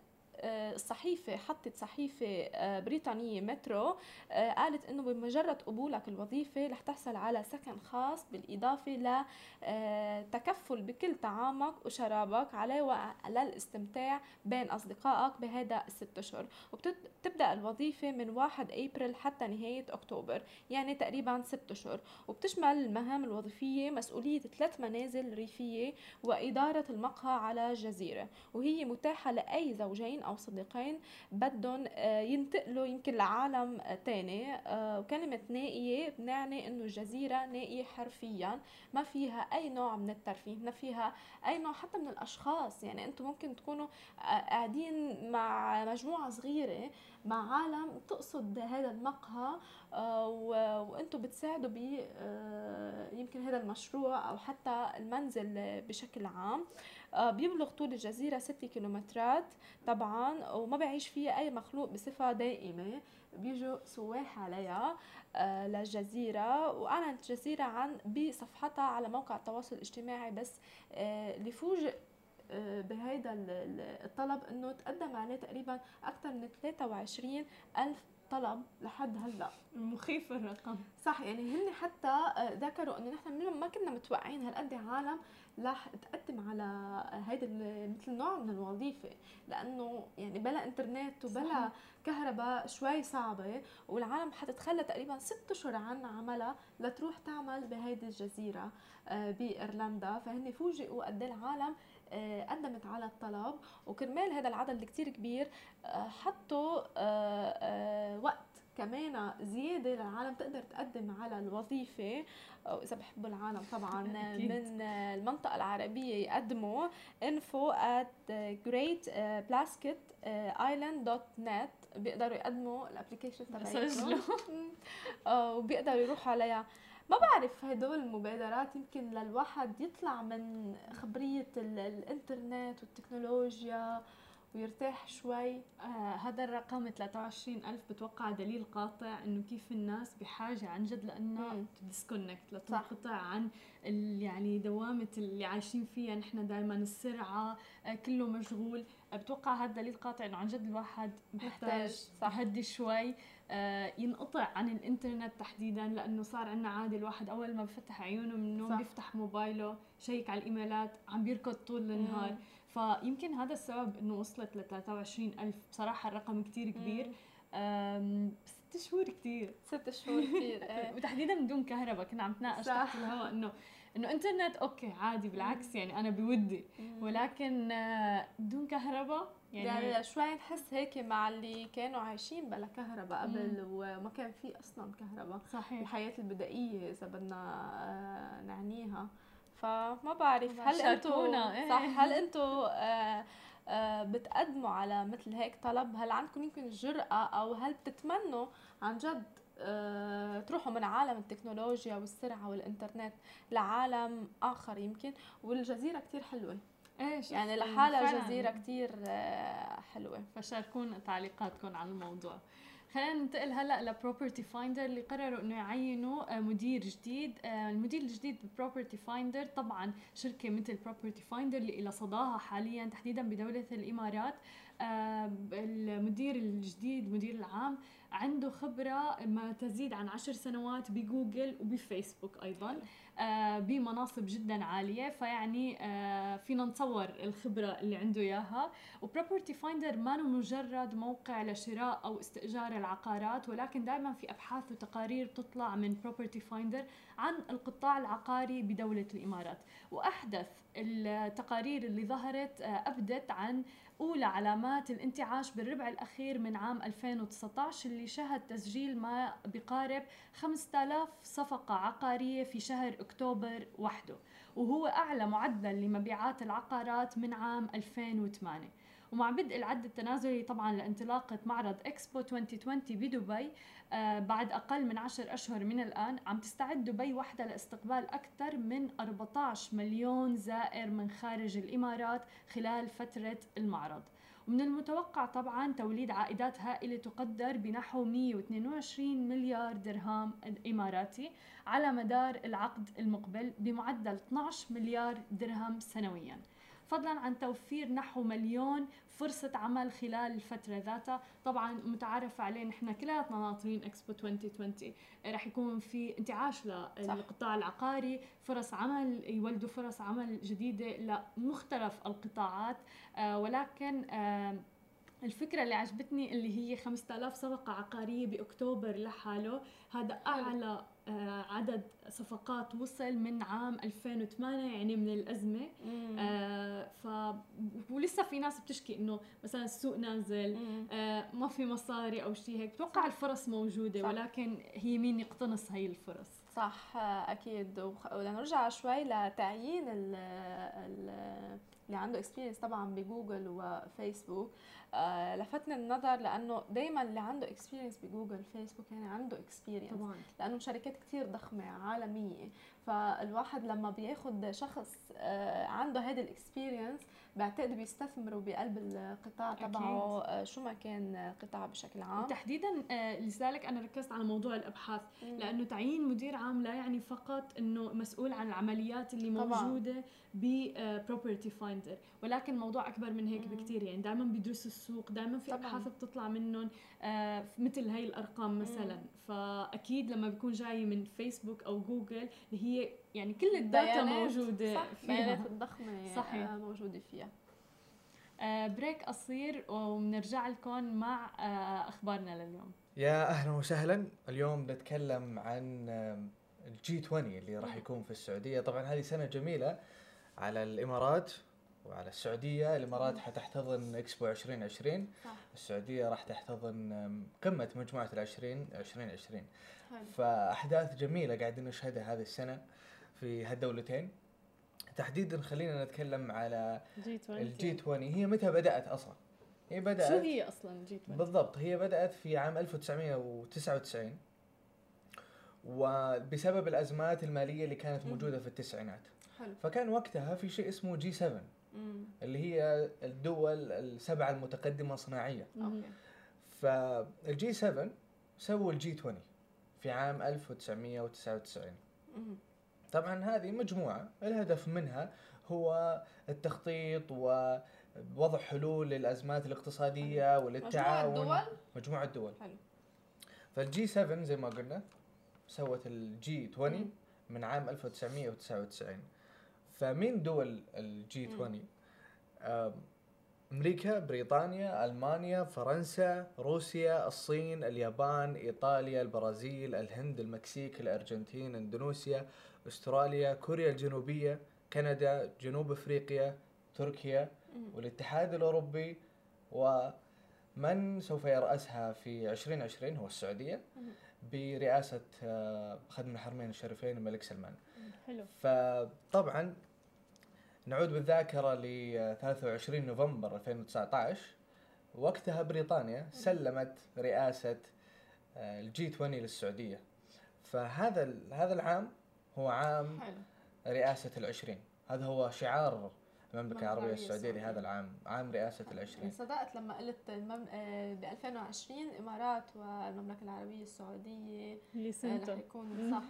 الصحيفة حطت صحيفة آه، بريطانية مترو آه، قالت إنه بمجرد قبولك الوظيفة رح تحصل على سكن خاص بالإضافة لتكفل بكل طعامك وشرابك على للاستمتاع بين أصدقائك بهذا الست أشهر. وبتبدأ الوظيفة من 1 أبريل حتى نهاية أكتوبر يعني تقريبا ست أشهر. وبتشمل المهام الوظيفية مسؤولية ثلاث منازل ريفية وإدارة المقهى على الجزيرة. وهي متاحة لأي زوجين أو صديقين بدهم آه، ينتقلوا يمكن لعالم تاني. آه، وكلمة نائية بنعني إنه الجزيرة نائية حرفيا. ما فيها أي نوع من الترفيه ما فيها أي نوع حتى من الأشخاص. يعني أنتم ممكن تكونوا آه، قاعدين مع مجموعة صغيرة مع عالم تقصد هذا المقهى وأنتم بتساعدوا ب يمكن هذا المشروع أو حتى المنزل بشكل عام. بيبلغ طول الجزيرة 6 كيلومترات طبعا وما بعيش فيها أي مخلوق بصفة دائمة. بيجوا سواح عليها آه، للجزيرة. وأعلنت الجزيرة عن بصفحتها على موقع التواصل الاجتماعي بس آه، اللي فوجئ بهيدا الطلب إنه تقدم عليه تقريبا أكثر من 23 ألف طلب لحد هلأ. مخيف الرقم. صح يعني هن حتى ذكروا إنه نحن ما كنا متوقعين هالقد عالم رح تقدم على هيدا مثل نوع من الوظيفة. لأنه يعني بلا إنترنت وبلا كهرباء شوي صعبة والعالم حتتخلى تقريبا ست أشهر عن عملها لتروح تعمل بهيدي الجزيرة آه، بإيرلندا. فهن فوجئوا قد إيه العالم آه، قدمت على الطلب وكرمال هذا العدد الكتير كبير آه، حطوا وقت كمان زيادة للعالم تقدر تقدم على الوظيفة. وإذا بحبوا العالم طبعا من المنطقة العربية يقدموا info at greatblasketisland.net بيقدروا يقدموا الابلكيشن تبعهم وبيقدروا يروحوا عليها. ما بعرف هدول المبادرات يمكن للواحد يطلع من خبرية الإنترنت والتكنولوجيا ويرتاح شوي. آه هذا الرقم 23000 بتوقع دليل قاطع إنه كيف الناس بحاجة عن جد لأنه تديسكونكت لتنقطع عن يعني دوامة اللي عايشين فيها. نحن دائما السرعة آه كله مشغول. آه بتوقع هذا دليل قاطع إنه عن جد الواحد محتاج يهدي شوي. ينقطع عن الإنترنت تحديدا لأنه صار عندنا عاده الواحد أول ما بفتح عيونه من النوم بيفتح موبايله شيك على الإيميلات عم بيركض طول النهار. مم. فيمكن هذا السبب إنه وصلت ل 23 ألف. بصراحة الرقم كتير كبير. ست شهور كثير ست شهور كثير إيه. وتحديدا بدون كهرباء. كنا عم نتناقش تحت الهواء إنه إنه انترنت okay عادي بالعكس يعني أنا بودي. ولكن آه، بدون كهرباء يعني, يعني شوي نحس هيك مع اللي كانوا عايشين بلا كهرباء قبل وما كان في أصلا كهرباء صحيح. الحياة البدائية إذا بدنا آه، نعنيها. فما بعرف هل أنتم إيه. صح هل أنتم آه، بتقدموا على مثل هيك طلب؟ هل عندكم يمكن الجرأة أو هل بتتمنوا عن جد تروحوا من عالم التكنولوجيا والسرعة والإنترنت لعالم آخر يمكن والجزيرة كتير حلوة. إيش؟ يعني لحالها جزيرة كتير آه، حلوة. فشاركونا تعليقاتكم على الموضوع. خلينا ننتقل هلأ ل Property Finder اللي قرروا إنه يعينوا آه، مدير جديد. المدير الجديد ب Property Finder طبعا شركة مثل Property Finder اللي لها صداها حاليا تحديدا بدولة الإمارات. المدير الجديد المدير العام عنده خبرة ما تزيد عن عشر سنوات بجوجل وبفيسبوك أيضا. آه بمناصب جدا عالية فيعني آه فينا نتصور الخبرة اللي عنده إياها. و Property Finder ما مجرد موقع لشراء أو استئجار العقارات ولكن دائما في أبحاث وتقارير تطلع من Property Finder عن القطاع العقاري بدولة الإمارات. وأحدث التقارير اللي ظهرت آه أبدت عن أولى علامات الانتعاش بالربع الأخير من عام 2019 اللي شهد تسجيل ما بقارب 5000 صفقة عقارية في شهر أكتوبر وحده. وهو أعلى معدل لمبيعات العقارات من عام 2008 ومع بدء العد التنازلي طبعا لانطلاقة معرض إكسبو 2020 بدبي آه بعد أقل من 10 أشهر من الآن عم تستعد دبي وحدها لاستقبال أكثر من 14 مليون زائر من خارج الإمارات خلال فترة المعرض. ومن المتوقع طبعا توليد عائدات هائلة تقدر بنحو 122 مليار درهم إماراتي على مدار العقد المقبل بمعدل 12 مليار درهم سنوياً. فضلا عن توفير نحو مليون فرصة عمل خلال الفترة ذاتها. طبعا متعارف عليه نحن كلياتنا ناطرين إكسبو 2020 رح يكون في انتعاش للقطاع العقاري فرص عمل يولدوا فرص عمل جديدة لمختلف القطاعات. آه ولكن آه الفكرة اللي عجبتني اللي هي 5000 صفقة عقارية بأكتوبر لحاله. هذا أعلى عدد صفقات وصل من عام 2008 يعني من الأزمة. آه ف ولسه في ناس بتشكي إنه مثلا السوق نازل آه ما في مصاري أو شيء هيك. بتوقع الفرص موجودة صح. ولكن هي مين يقتنص هي الفرص؟ صح أكيد. ولنرجع شوي لتعيين اللي عنده experience طبعا بجوجل وفيسبوك. آه لفتني النظر لأنه دائما اللي عنده experience بجوجل فيسبوك يعني عنده experience طبعا. لأنه شركات كثير ضخمة عالمية. فالواحد لما بياخذ شخص آه عنده هذا ال experience بعتقد بيستثمروا بقلب القطاع تبعه آه شو ما كان قطاع بشكل عام. تحديدا لذلك أنا ركزت على موضوع الأبحاث. مم. لأنه تعيين مدير عام لا يعني فقط إنه مسؤول عن العمليات اللي موجودة ب Property Finder ولكن الموضوع أكبر من هيك بكثير يعني دائما بيدرسوا السوق دائما في أبحاث بتطلع منهم آه مثل هي الأرقام مثلا. مم. فأكيد لما بيكون جاي من فيسبوك أو جوجل اللي هي يعني كل ال data موجودة صح البيانات الضخمة صحيح. موجودة فيها. آه break قصير وبنرجع لكم مع آه أخبارنا لليوم. يا أهلا وسهلا. اليوم نتكلم عن ال G 20 اللي راح يكون في السعودية. طبعا هذه سنة جميلة على الإمارات. وعلى السعودية الإمارات حتحتضن إكسبو 2020 صح. السعودية راح تحتضن قمة مجموعة العشرين 2020 فأحداث جميلة قاعدين نشهدها هذه السنة في هالدولتين. تحديدا خلينا نتكلم على G 20 ال G 20 هي متى بدأت أصلا؟ هي بدأت شو هي أصلا ال G 20 بالضبط هي بدأت في عام 1999 وبسبب الأزمات المالية اللي كانت موجودة في التسعينات. حلو. فكان وقتها في شيء اسمه G 7 مم. اللي هي الدول السبعة المتقدمة صناعيا okay. فال G 7 سووا ال G 20 في عام 1999 مم. طبعا هذه مجموعة الهدف منها هو التخطيط ووضع حلول للأزمات الاقتصادية والتعاون. مجموعة دول؟ مجموعة دول. حلو. فال G 7 زي ما قلنا سوت ال G 20 من عام 1999 فمن دول ال G 20 أمريكا بريطانيا ألمانيا فرنسا روسيا الصين اليابان إيطاليا البرازيل الهند المكسيك الأرجنتين إندونيسيا أستراليا كوريا الجنوبية كندا جنوب أفريقيا تركيا. والاتحاد الأوروبي ومن سوف يرأسها في 2020 هو السعودية. برئاسة آه، خدم الحرمين الشريفين الملك سلمان. حلو. فطبعا نعود بالذاكرة ل 23 نوفمبر 2019 وقتها بريطانيا سلمت رئاسة آه، الجي 20 للسعودية. فهذا هذا العام هو عام حلو. رئاسة العشرين. هذا هو شعار المملكة العربية العربية السعودية السعودية. لهذا العام عام رئاسة العشرين. صدقت لما قلت المم... ب 2020 الإمارات والمملكة العربية السعودية اللي آه، رح يكون صح.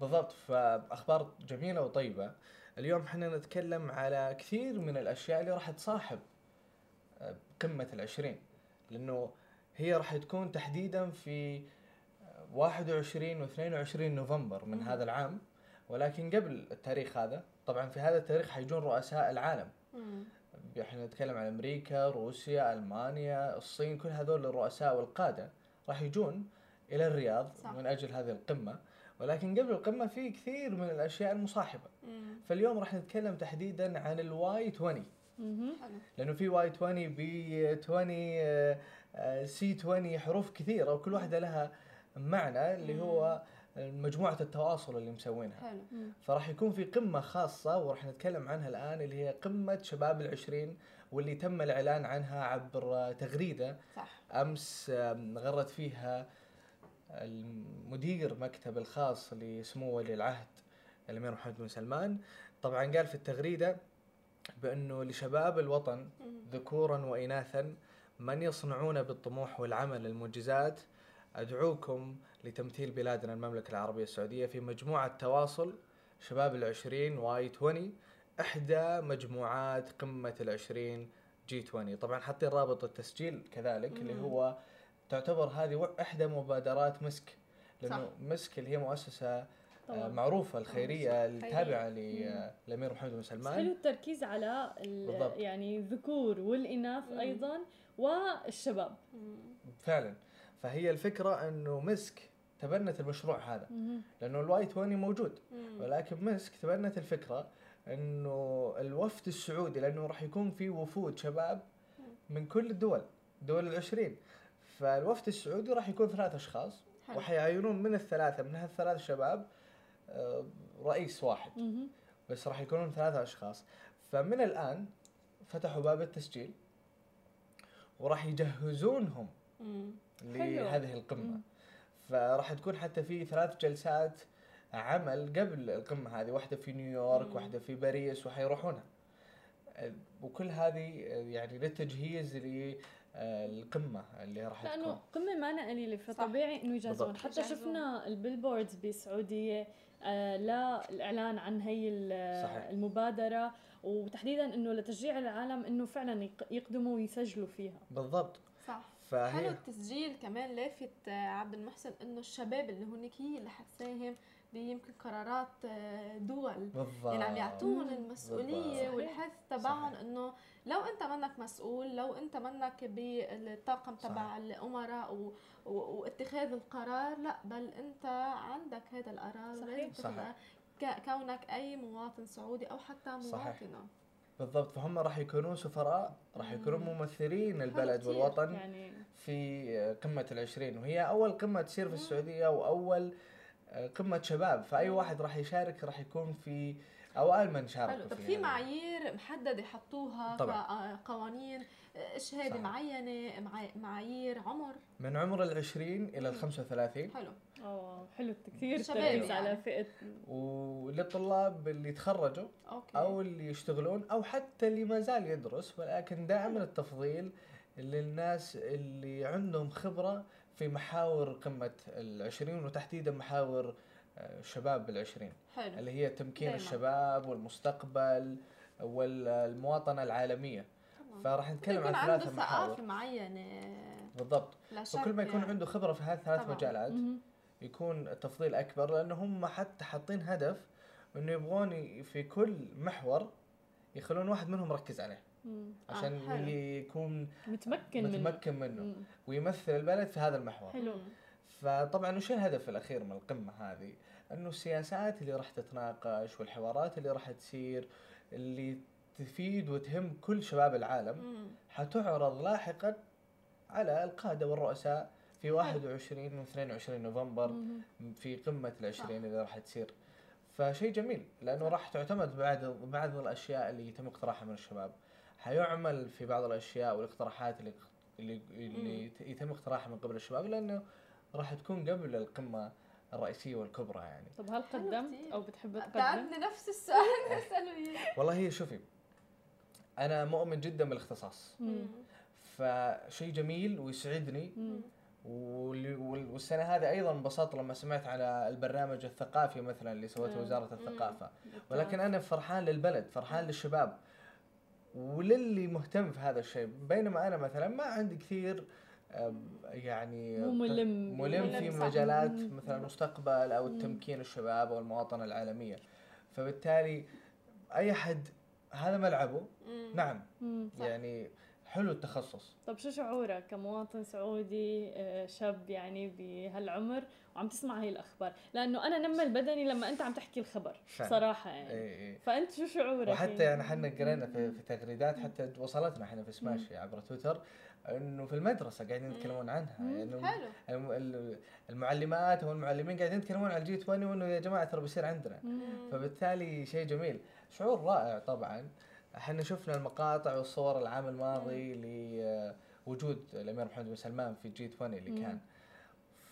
بالضبط. فأخبار جميلة وطيبة. اليوم إحنا نتكلم على كثير من الأشياء اللي راح تصاحب آه، قمة العشرين لأنه هي راح تكون تحديدا في آه، 21 و 22 نوفمبر من مم. هذا العام ولكن قبل التاريخ هذا طبعا في هذا التاريخ حيجون رؤساء العالم مم. إحنا نتكلم عن أمريكا روسيا ألمانيا الصين كل هذول الرؤساء والقادة راح يجون إلى الرياض صح. من أجل هذه القمة ولكن قبل القمة في كثير من الأشياء المصاحبة. مم. فاليوم راح نتكلم تحديدا عن ال Y 20 مهم. حلو. لأنه في Y 20 B 20 آه، آه، C 20 حروف كثيرة وكل واحدة لها معنى اللي هو مجموعة التواصل اللي مسوينها. حلو. فراح يكون في قمة خاصة وراح نتكلم عنها الآن اللي هي قمة شباب العشرين واللي تم الإعلان عنها عبر تغريدة. صح. أمس غرد فيها المدير مكتب الخاص لسمو ولي العهد الأمير محمد بن سلمان طبعا قال في التغريدة بأنه لشباب الوطن. ذكورا وإناثا من يصنعون بالطموح والعمل المعجزات أدعوكم لتمثيل بلادنا المملكة العربية السعودية في مجموعة تواصل شباب العشرين واي 20 إحدى مجموعات قمة العشرين جي 20 طبعا حاطين رابط التسجيل كذلك اللي. هو تعتبر هذه إحدى مبادرات مسك لأنه صح. مسك اللي هي مؤسسة آه، طبعاً. معروفة الخيرية خيرية. التابعة مم. للأمير محمد بن سلمان حلو التركيز على. يعني الذكور والإناث مم. أيضا والشباب مم. فعلا فهي الفكرة إنه مسك تبنت المشروع هذا مهم. لأنه الواي 20 موجود مم. ولكن مسك تبنت الفكرة إنه الوفد السعودي لأنه راح يكون في وفود شباب من كل الدول دول العشرين فالوفد السعودي راح يكون ثلاث أشخاص. وحيعينون من الثلاثة من هالثلاث شباب آه، رئيس واحد. بس راح يكونون ثلاثة أشخاص فمن الآن فتحوا باب التسجيل وراح يجهزونهم مم. لهذه القمة مم. فراح تكون حتى في ثلاث جلسات عمل قبل القمة هذه واحدة في نيويورك مم. واحدة في باريس وحيروحونها آه، وكل هذه آه، يعني للتجهيز للقمة اللي راح لأنه تكون قمة ما أنا قليلة فطبيعي إنه بالضبط. حتى يجهزون. شفنا البيلبوردز بالسعودية آه للاعلان عن هي. المبادرة وتحديدا إنه لتشجيع العالم إنه فعلا يق- يقدموا ويسجلوا فيها بالضبط صح فهي حلو التسجيل كمان لافت آه، عبد المحسن إنه الشباب اللي هناك هي اللي حتساهم بيمكن قرارات آه، دول بالضبط يعني عم يعطوهم مم. المسؤولية بالضبط. والحث تبعهم. إنه لو انت منك مسؤول لو انت منك بالطاقم تبع الأمراء و... و... واتخاذ القرار لا بل انت عندك هذا القرار صحيح. صحيح. ك... كونك أي مواطن سعودي أو حتى صحيح. مواطنة بالضبط فهم راح يكونون سفراء راح يكونون مم. ممثلين البلد. والوطن يعني في قمة العشرين وهي أول قمة تصير في. السعودية وأول قمة شباب فأي. واحد راح يشارك راح يكون في أوائل من شاركوا حلو طب في هذا. معايير محددة حطوها طبعاً. قوانين شهاده صحيح. معينة معا- معايير عمر من عمر العشرين إلى مم. الخمسة وثلاثين حلو آه حلو كثير شباب تركيز يعني. على فئة وللطلاب اللي تخرجوا أوكي أو اللي يشتغلون أو حتى اللي ما زال يدرس ولكن دائما التفضيل للناس اللي عندهم خبرة في محاور قمة العشرين وتحديدا محاور آه، شباب العشرين حلو اللي هي تمكين دايماً. الشباب والمستقبل والمواطنة العالمية تمام. فراح نتكلم عن عنده ثلاث ثقافة محاور معينة بالضبط لا شك وكل ما يكون يعني. عنده خبرة في هذه الثلاث. مجالات مهم. يكون التفضيل أكبر لأنه هم حتى حاطين هدف إنه يبغون في كل محور يخلون واحد منهم مركز عليه مم. عشان آه، حلو. اللي يكون متمكن منه متمكن منه مم. ويمثل البلد في هذا المحور حلو. فطبعا وش الهدف الأخير من القمة هذه؟ إنه السياسات اللي راح تتناقش والحوارات اللي راح تصير اللي تفيد وتهم كل شباب العالم. حتعرض لاحقا على القادة والرؤساء في 21 و 22 نوفمبر. في قمة العشرين اللي راح تصير فشيء جميل لأنه راح تعتمد بعد بعض الأشياء اللي يتم اقتراحها من الشباب حيعمل في بعض الأشياء والاقتراحات اللي اللي, اللي يتم اقتراحها من قبل الشباب لأنه راح تكون قبل القمة الرئيسية والكبرى يعني. طب هل قدمت. أو بتحب تقدم؟ تعبني نفس السؤال. اياه والله هي شوفي أنا مؤمن جدا بالاختصاص. فشيء جميل ويسعدني. مم. وال- وال- والسنة هذه أيضا انبسطت لما سمعت على البرنامج الثقافي مثلا اللي سوته. وزارة الثقافة. ولكن أنا فرحان للبلد فرحان للشباب. وللي مهتم في هذا الشيء بينما أنا مثلا ما عندي كثير يعني ملم ملم في. مجالات. مثلا المستقبل أو. التمكين الشباب أو المواطنة العالمية فبالتالي أي أحد هذا ملعبه. نعم. يعني حلو التخصص طب شو شعورك كمواطن سعودي آه، شاب يعني بهالعمر وعم تسمع هاي الأخبار لأنه أنا نمى البدني لما أنت عم تحكي الخبر فعلا. صراحة يعني اي اي فأنت شو شعورك وحتى يعني إحنا قرينا في, في تغريدات حتى وصلتنا إحنا في مم. سماشي عبر تويتر إنه في المدرسة قاعدين. يتكلمون عنها. يعني حلو الم- ال- المعلمات أو المعلمين قاعدين يتكلمون عن ال G 20 وإنه يا جماعة ترى بيصير عندنا مم. فبالتالي شيء جميل شعور رائع طبعا إحنا شفنا المقاطع والصور العام الماضي لوجود الأمير محمد بن سلمان في G 20 اللي مم. كان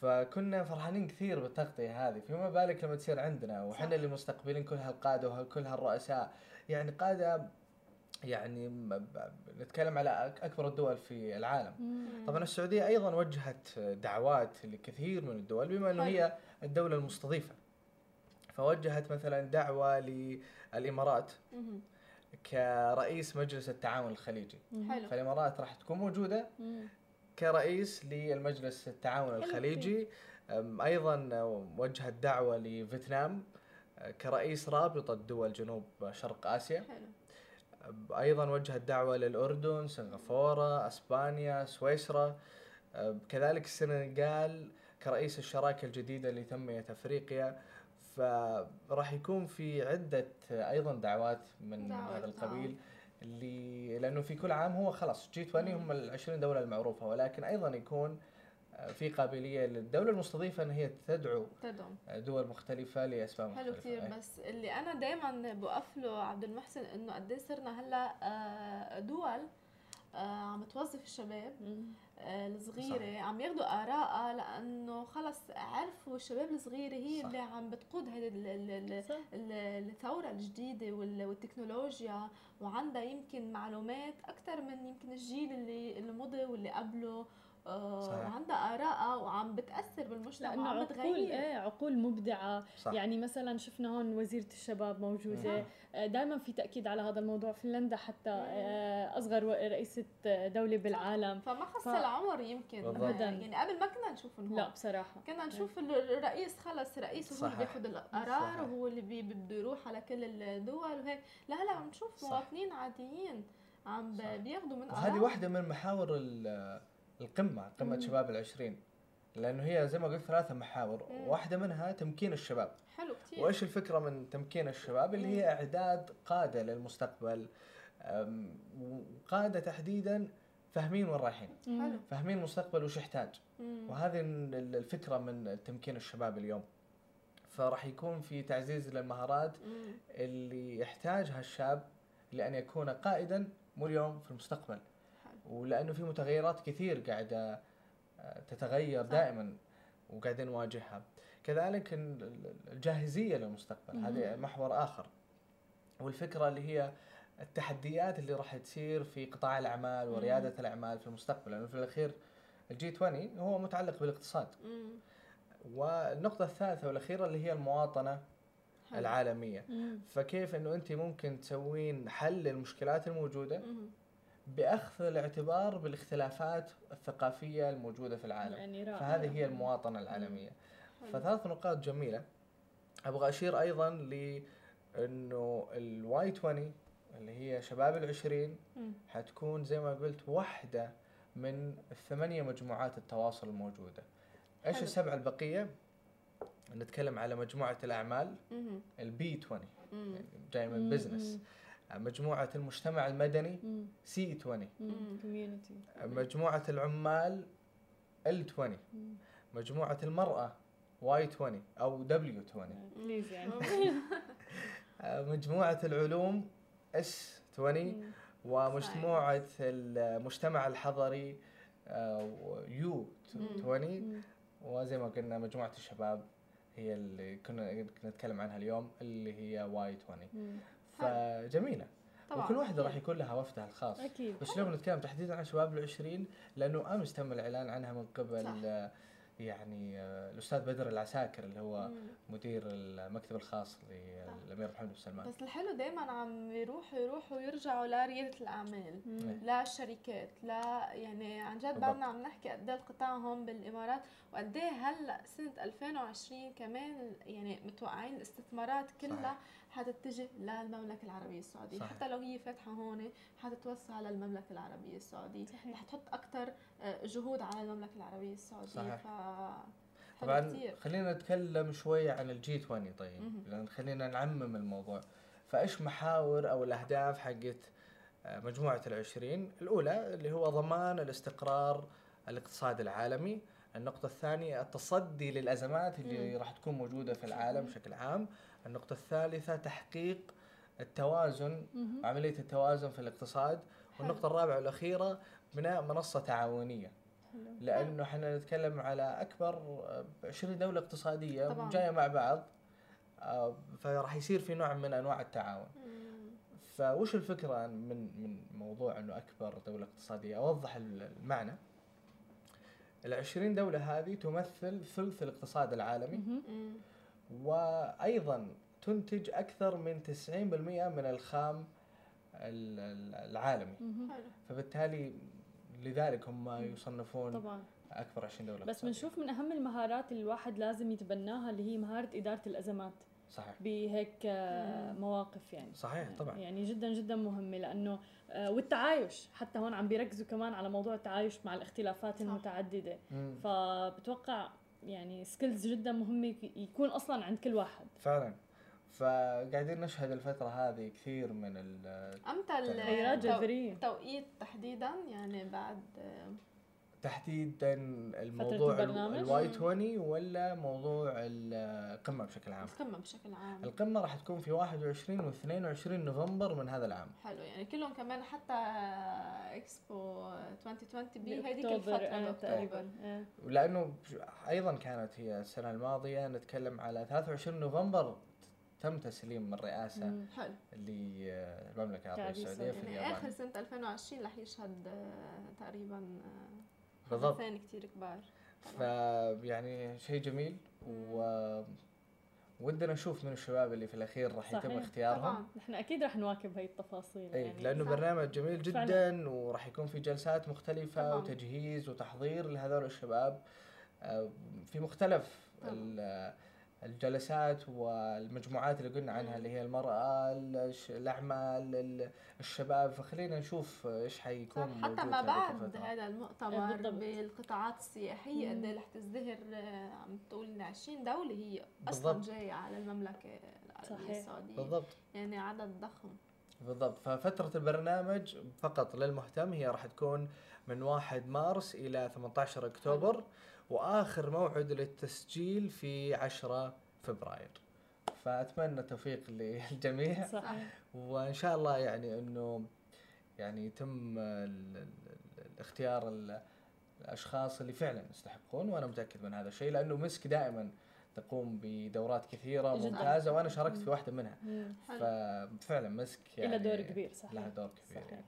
فكنا فرحانين كثير بالتغطية هذه فما بالك لما تصير عندنا. وحنا اللي مستقبلين كل هالقادة وكل هالرؤساء يعني قادة يعني نتكلم على أكبر الدول في العالم مم. طبعا السعودية أيضا وجهت دعوات لكثير من الدول بما إنه حلو. هي الدولة المستضيفة فوجهت مثلا دعوة للإمارات مم. كرئيس مجلس التعاون الخليجي. حلو فالإمارات راح تكون موجودة مم. كرئيس للمجلس التعاون الخليجي أيضا وجهت دعوة لفيتنام كرئيس رابطه دول جنوب شرق آسيا حلو أم، أيضا وجهت دعوه للأردن سنغافورة أسبانيا سويسرا. أم، كذلك السنغال كرئيس الشراكة الجديدة لتنميه افريقيا فراح يكون في عدة أيضا دعوات من دعوات، هذا القبيل نعم. اللي لأنه في كل عام هو خلاص جي 20 هم ال 20 دولة المعروفة. ولكن أيضا يكون آه، في قابلية للدولة المستضيفة إن هي تدعو تدعم دول مختلفة لأسباب حلو مختلفة كثير أي. بس اللي أنا دائما بوقف له عبد المحسن إنه قد إيه صرنا هلأ آه، دول آه، عم توظف الشباب. آه، الصغيرة عم ياخذوا ارائها لأنه خلص عرفوا الشباب الصغيرة هي صح. اللي عم بتقود هذه ال- ال- ال- صح ال- الثورة الجديدة وال- والتكنولوجيا وعندها يمكن معلومات أكثر من يمكن الجيل اللي اللي مضى واللي قبله صحيح. وعندها آرائها وعم بتأثر بالمجتمع لأنه وعم عقول بتغير إيه عقول مبدعة صح يعني مثلا شفنا هون وزيرة الشباب موجودة مم. دائما في تأكيد على هذا الموضوع فنلندا حتى آه، أصغر و- رئيسة دولة بالعالم فما خص ف- العمر يمكن بالضبط. آه، أبداً. يعني قبل ما كنا نشوفهم هون لا بصراحة كنا نشوف ال- الرئيس خلص رئيس وهو اللي. بياخذ القرار. وهو اللي بده يروح على كل الدول وهيك لا هلا عم نشوف. مواطنين عاديين عم. بياخذوا من وهذه آرائهم. واحدة من محاور ال- القمة قمة مم. شباب العشرين لأنه هي زي ما قلت ثلاثة محاور مم. واحدة منها تمكين الشباب حلو كثير وإيش الفكرة من تمكين الشباب اللي هي إعداد قادة للمستقبل وقادة تحديدا فاهمين وين رايحين حلو فاهمين المستقبل وش يحتاج. وهذه ال- ال- الفكرة من تمكين الشباب اليوم فراح يكون في تعزيز للمهارات. اللي يحتاجها الشاب لأن يكون قائدا مو اليوم في المستقبل. ولأنه في متغيرات كثير قاعدة آه، تتغير صح. دائما وقاعدين نواجهها كذلك ال- ال- الجاهزية للمستقبل مهم. هذه محور آخر والفكرة اللي هي التحديات اللي راح تصير في قطاع الأعمال مم. وريادة الأعمال في المستقبل لأنه في الأخير الجي 20 هو متعلق بالاقتصاد مم. والنقطة الثالثة والأخيرة اللي هي المواطنة حلو. العالمية مم. فكيف إنه أنت ممكن تسوين حل للمشكلات الموجودة مم. بأخذ الاعتبار بالاختلافات الثقافية الموجودة في العالم يعني فهذه هي المواطنة العالمية. فثلاث نقاط جميلة أبغى أشير أيضا لأنه الواي 20 اللي هي شباب العشرين. حتكون زي ما قلت واحدة من الثمانية مجموعات التواصل الموجودة إيش حلو. السبعة البقية؟ نتكلم على مجموعة الأعمال مهم. ال B 20 مم. جاي من business مجموعة المجتمع المدني C 20 مم. community مجموعة العمال L 20 مجموعة المرأة Y 20 أو W 20 please يعني مجموعة العلوم اس 20 ومجموعة المجتمع الحضري U20 وزي ما قلنا مجموعة الشباب هي اللي كنا نتكلم عنها اليوم اللي هي Y20 فجميلة طبعا وكل واحدة راح يكون لها وفدها الخاص أكيد بس اليوم نتكلم تحديدا عن شباب العشرين لأنه أمس تم الإعلان عنها من قبل صح. يعني آه، الأستاذ بدر العساكر اللي هو مم. مدير المكتب الخاص للأمير محمد بن سلمان بس الحلو دائما عم يروحوا يروحوا ويرجعوا لريادة الأعمال مم. للشركات لا يعني عن جد. بعدنا عم نحكي قد إيه القطاع هون بالإمارات وقد إيه هلأ سنة 2020 كمان يعني متوقعين الاستثمارات كلها صحيح. حتتجه للمملكة العربية السعودية صحيح. حتى لو هي فاتحة هون حتتوسع للمملكة العربية السعودية صحيح. رح تحط أكثر جهود على المملكة العربية السعودية صحيح. ف طبعا كتير. خلينا نتكلم شوي عن الجي 20 طيب. لأن خلينا نعمم الموضوع فإيش محاور أو الأهداف حقت آه، مجموعة العشرين الأولى اللي هو ضمان الاستقرار الاقتصادي العالمي النقطة الثانية التصدي للأزمات اللي. راح تكون موجودة في العالم بشكل عام النقطة الثالثة تحقيق التوازن مهم. عملية التوازن في الاقتصاد والنقطة الرابعة والأخيرة بناء منصة تعاونية حلو. لأنه إحنا نتكلم على أكبر آه، 20 دولة اقتصادية طبعاً. جاية مع بعض آه، فراح يصير في نوع من أنواع التعاون مم. فوش الفكرة من من موضوع إنه أكبر دولة اقتصادية أوضح ال- المعنى ال 20 دولة هذه تمثل ثلث الاقتصاد العالمي. مم. وأيضا تنتج أكثر من 90% من الخام ال- ال- العالمي. فبالتالي لذلك هم يصنفون طبعا. أكبر 20 دولة بس. بنشوف من أهم المهارات اللي الواحد لازم يتبناها اللي هي مهارة إدارة الأزمات. صحيح. بهيك آه،. مواقف يعني. صحيح طبعا. يعني جدا جدا مهمة لأنه آه، والتعايش حتى هون عم بيركزوا كمان على موضوع التعايش مع الاختلافات صح. المتعددة. مم. فبتوقع يعني سكيلز جدا مهمه يك- يكون أصلا عند كل واحد. فعلا. فقاعدين نشهد الفترة هذه كثير من ال إمتى جذرية. التوقيت تحديدا يعني بعد تحديدا الموضوع البرنامج؟ الواي 20 ولا موضوع القمة بشكل عام؟ القمة بشكل عام. القمة راح تكون في 21 و 22 نوفمبر من هذا العام. حلو يعني كلهم كمان حتى إكسبو 2020 بهذيك بأكتوبر، الفترة آه، تقريبا. آه. ولأنه أيضا كانت هي السنة الماضية نتكلم على 23 نوفمبر تم تسليم الرئاسة للمملكة العربية العربية السعودية في يعني آخر اليابان سنه 2020 رح يشهد آه، تقريبا آه، بالضبط. حدثين كثير كبار فيعني شيء جميل و ودنا نشوف من الشباب اللي في الأخير راح يتم. اختيارهم طبعا نحن أكيد رح نواكب هاي التفاصيل اي يعني لأنه صح. برنامج جميل جدا فعلا. وراح يكون في جلسات مختلفة طبعاً. وتجهيز وتحضير لهذول الشباب آه، في مختلف الجلسات والمجموعات اللي قلنا عنها. اللي هي المرأة الش- الأعمال ال- الشباب فخلينا نشوف إيش حيكون حتى موجود ما بعد. هذا المؤتمر بالضبط. بالقطاعات السياحية مم. قد إيه رح تزدهر آه، عم تقول إن 20 دولة هي أصلا بالضبط. جاية على المملكة العربيه صحيح. السعودية بالضبط يعني عدد ضخم بالضبط ففترة البرنامج فقط للمهتم هي راح تكون من 1 مارس إلى 18 أكتوبر وآخر موعد للتسجيل في 10 فبراير. فأتمنى التوفيق للجميع. صحيح. وإن شاء الله يعني أنه يعني يتم ال- ال- ال- الاختيار ال- الأشخاص اللي فعلا يستحقون وأنا متأكد من هذا الشيء لأنه مسك دائما تقوم بدورات كثيرة جداً. ممتازة وأنا شاركت في واحدة منها. ففعلا مسك يعني إلها دور كبير صحيح. لها دور كبير. صحيح. يعني.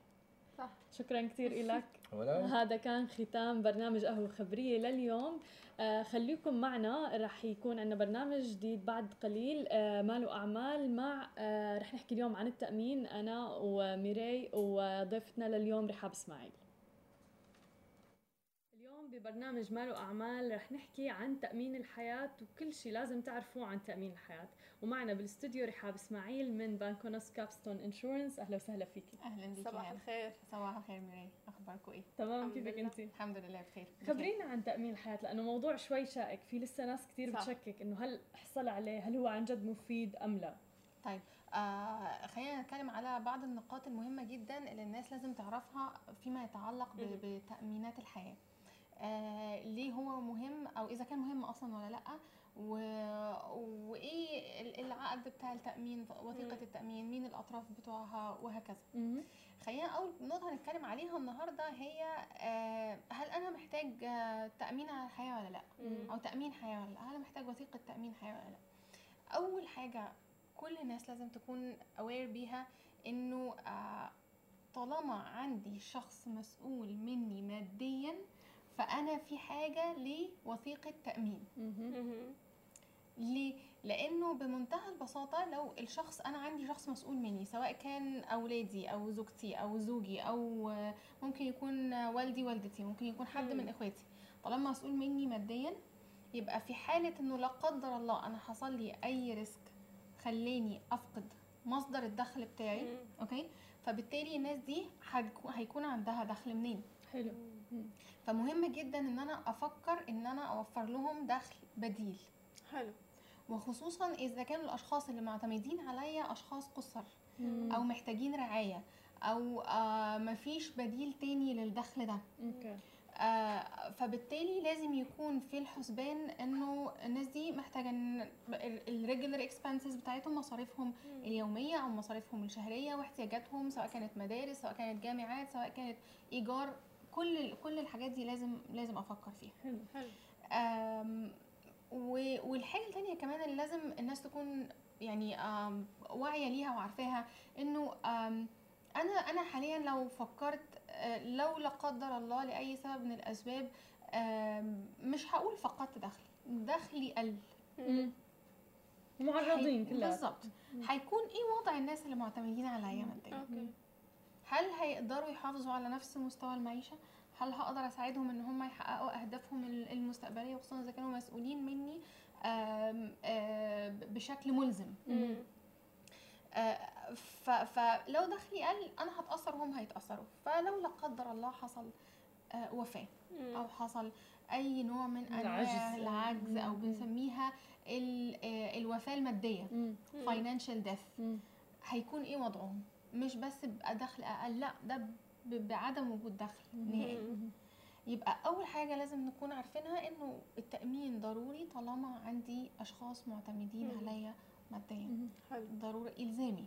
صح. شكرا كثير لك هذا كان ختام برنامج قهوة خبرية لليوم. آه خليكم معنا. رح يكون عندنا برنامج جديد بعد قليل. آه ماله أعمال مع آه رح نحكي اليوم عن التأمين. أنا وميري وضيفتنا لليوم رحاب إسماعيل. اليوم ببرنامج مال واعمال رح نحكي عن تأمين الحياة وكل شيء لازم تعرفوه عن تأمين الحياة. ومعنا بالاستوديو رحاب إسماعيل من بانكونوس كابستون insurance. أهلا وسهلا فيكي. أهلا بك صباح الخير. صباح الخير ميراي أخباركم إيه؟ تمام كيفك. انت الحمد لله بخير. خبرينا عن تأمين الحياة لأنه موضوع شوي شائك. في لسه ناس كثير. بتشكك إنه هل احصل عليه هل هو عن جد مفيد أم لا؟ طيب آه خلينا نتكلم على بعض النقاط المهمة جدا اللي الناس لازم تعرفها فيما يتعلق. بتأمينات الحياة. آه ليه هو مهم أو إذا كان مهم أصلا ولا لأ و... وإيه ال- العقد بتاع التأمين وثيقة. التأمين مين الأطراف بتوعها وهكذا. خلينا أول نقطة هنتكلم عليها النهارده هي آه هل أنا محتاج آه تأمين على الحياة ولا لأ مم. أو تأمين حياة ولا لأ هل أنا محتاج وثيقة تأمين حياة ولا لأ أول حاجة كل الناس لازم تكون اوير بيها إنه آه طالما عندي شخص مسؤول مني ماديا فأنا في حاجة لوثيقة تأمين. ليه؟ لأنه بمنتهى البساطة لو الشخص أنا عندي شخص مسؤول مني سواء كان أولادي أو زوجتي أو زوجي أو ممكن يكون والدي والدتي ممكن يكون حد. من إخواتي طالما مسؤول مني ماديا يبقى في حالة إنه لا قدر الله أنا حصل لي أي risk خلاني أفقد مصدر الدخل بتاعي. أوكي فبالتالي الناس دي هيكون عندها دخل منين حلو فمهم جدا إن أنا أفكر إن أنا أوفر لهم دخل بديل. حلو. وخصوصا إذا كانوا الأشخاص اللي معتمدين عليا أشخاص قصر مم. أو محتاجين رعاية أو آه مفيش بديل تاني للدخل ده. أوكي. آه فبالتالي لازم يكون في الحسبان إنه الناس دي محتاجة ال regular expenses بتاعتهم مصاريفهم اليومية أو مصاريفهم الشهرية واحتياجاتهم سواء كانت مدارس سواء كانت جامعات سواء كانت إيجار كل كل الحاجات دي لازم لازم أفكر فيها. حلو حلو. آم، و- والحاجة التانية كمان اللي لازم الناس تكون يعني آم، واعية ليها وعارفاها إنه أنا أنا حاليا لو فكرت آه، لو لا قدر الله لأي سبب من الأسباب مش هقول فقدت دخل دخلي قل. معرضين كلها. بالظبط. هيكون إيه وضع الناس اللي معتمدين عليا ماديا؟ أوكي. هل هيقدروا يحافظوا على نفس مستوى المعيشة؟ هل هقدر أساعدهم إن هم يحققوا أهدافهم ال- المستقبلية خصوصا إذا كانوا مسؤولين مني آم، آم، بشكل ملزم. آه، فلو دخلي قل أنا هتأثر وهم هيتأثروا فلو لا قدر الله حصل آه، وفاة. أو حصل أي نوع من أنواع العجز. العجز أو. بنسميها ال- آه، الوفاة المادية financial death. هيكون إيه وضعهم مش بس بقى دخل أقل لأ ده بعدم وجود دخل. نهائي. يبقى أول حاجة لازم نكون عارفينها إنه التأمين ضروري طالما عندي أشخاص معتمدين. عليا ماديا ضروري إلزامي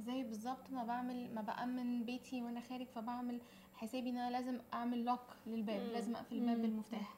زي بالظبط ما بعمل ما بأمن بيتي وأنا خارج فبعمل حسابي إن أنا لازم أعمل لوك للباب مم. لازم أقفل الباب. بالمفتاح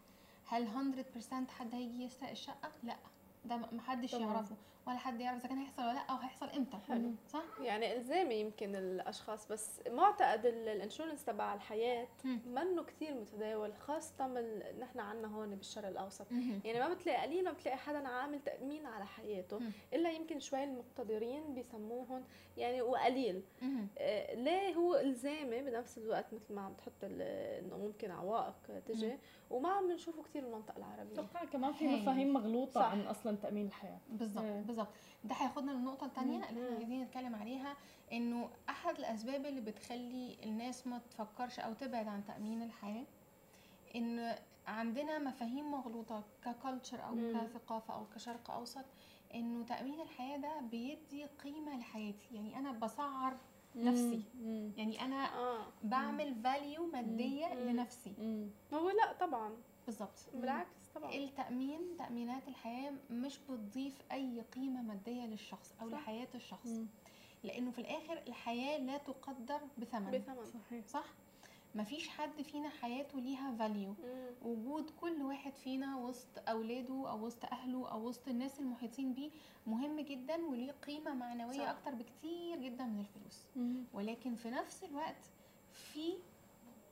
هل 100% حد هيجي يسرق الشقة لأ ده محدش طبعاً. يعرفه ولا حد يعرف إذا كان هيحصل ولا لأ أو هيحصل إمتى حلو. صح يعني إلزامي يمكن الأشخاص بس معتقد ال- الإنشورنس تبع الحياة مم. منه كثير متداول خاصة من نحن عنا هون بالشرق الأوسط مهم. يعني ما بتلاقي قليل ما بتلاقي حدا عامل تأمين على حياته مم. إلا يمكن شوي المقتدرين بيسموهم يعني وقليل مهم. آه، ليه هو إلزامي بنفس الوقت مثل ما عم تحط إنه ممكن عوائق تجي مم. وما عم بنشوفه كثير بالمنطقة العربية أتوقع كمان في. مفاهيم مغلوطة صح. عن أصلا تأمين الحياة بالظبط إيه. بالظبط ده هياخدنا للنقطة الثانية. اللي إحنا. عايزين نتكلم عليها إنه أحد الأسباب اللي بتخلي الناس ما تفكرش أو تبعد عن تأمين الحياة إن عندنا مفاهيم مغلوطة ككالتشر أو مم. كثقافة أو كشرق أوسط إنه تأمين الحياة ده بيدي قيمة لحياتي يعني أنا بسعر نفسي. مم. يعني أنا آه بعمل value مادية مم. لنفسي مم. هو لا طبعا بالظبط بالعكس طبعا التأمين تأمينات الحياة مش بتضيف أي قيمة مادية للشخص أو صح. لحياة الشخص مم. لأنه في الآخر الحياة لا تقدر بثمن بثمن صحيح صح؟ مفيش حد فينا حياته ليها value. وجود كل واحد فينا وسط أولاده أو وسط أهله أو وسط الناس المحيطين بيه مهم جدا وليه قيمة معنوية صح. أكتر بكتير جدا من الفلوس مم. ولكن في نفس الوقت في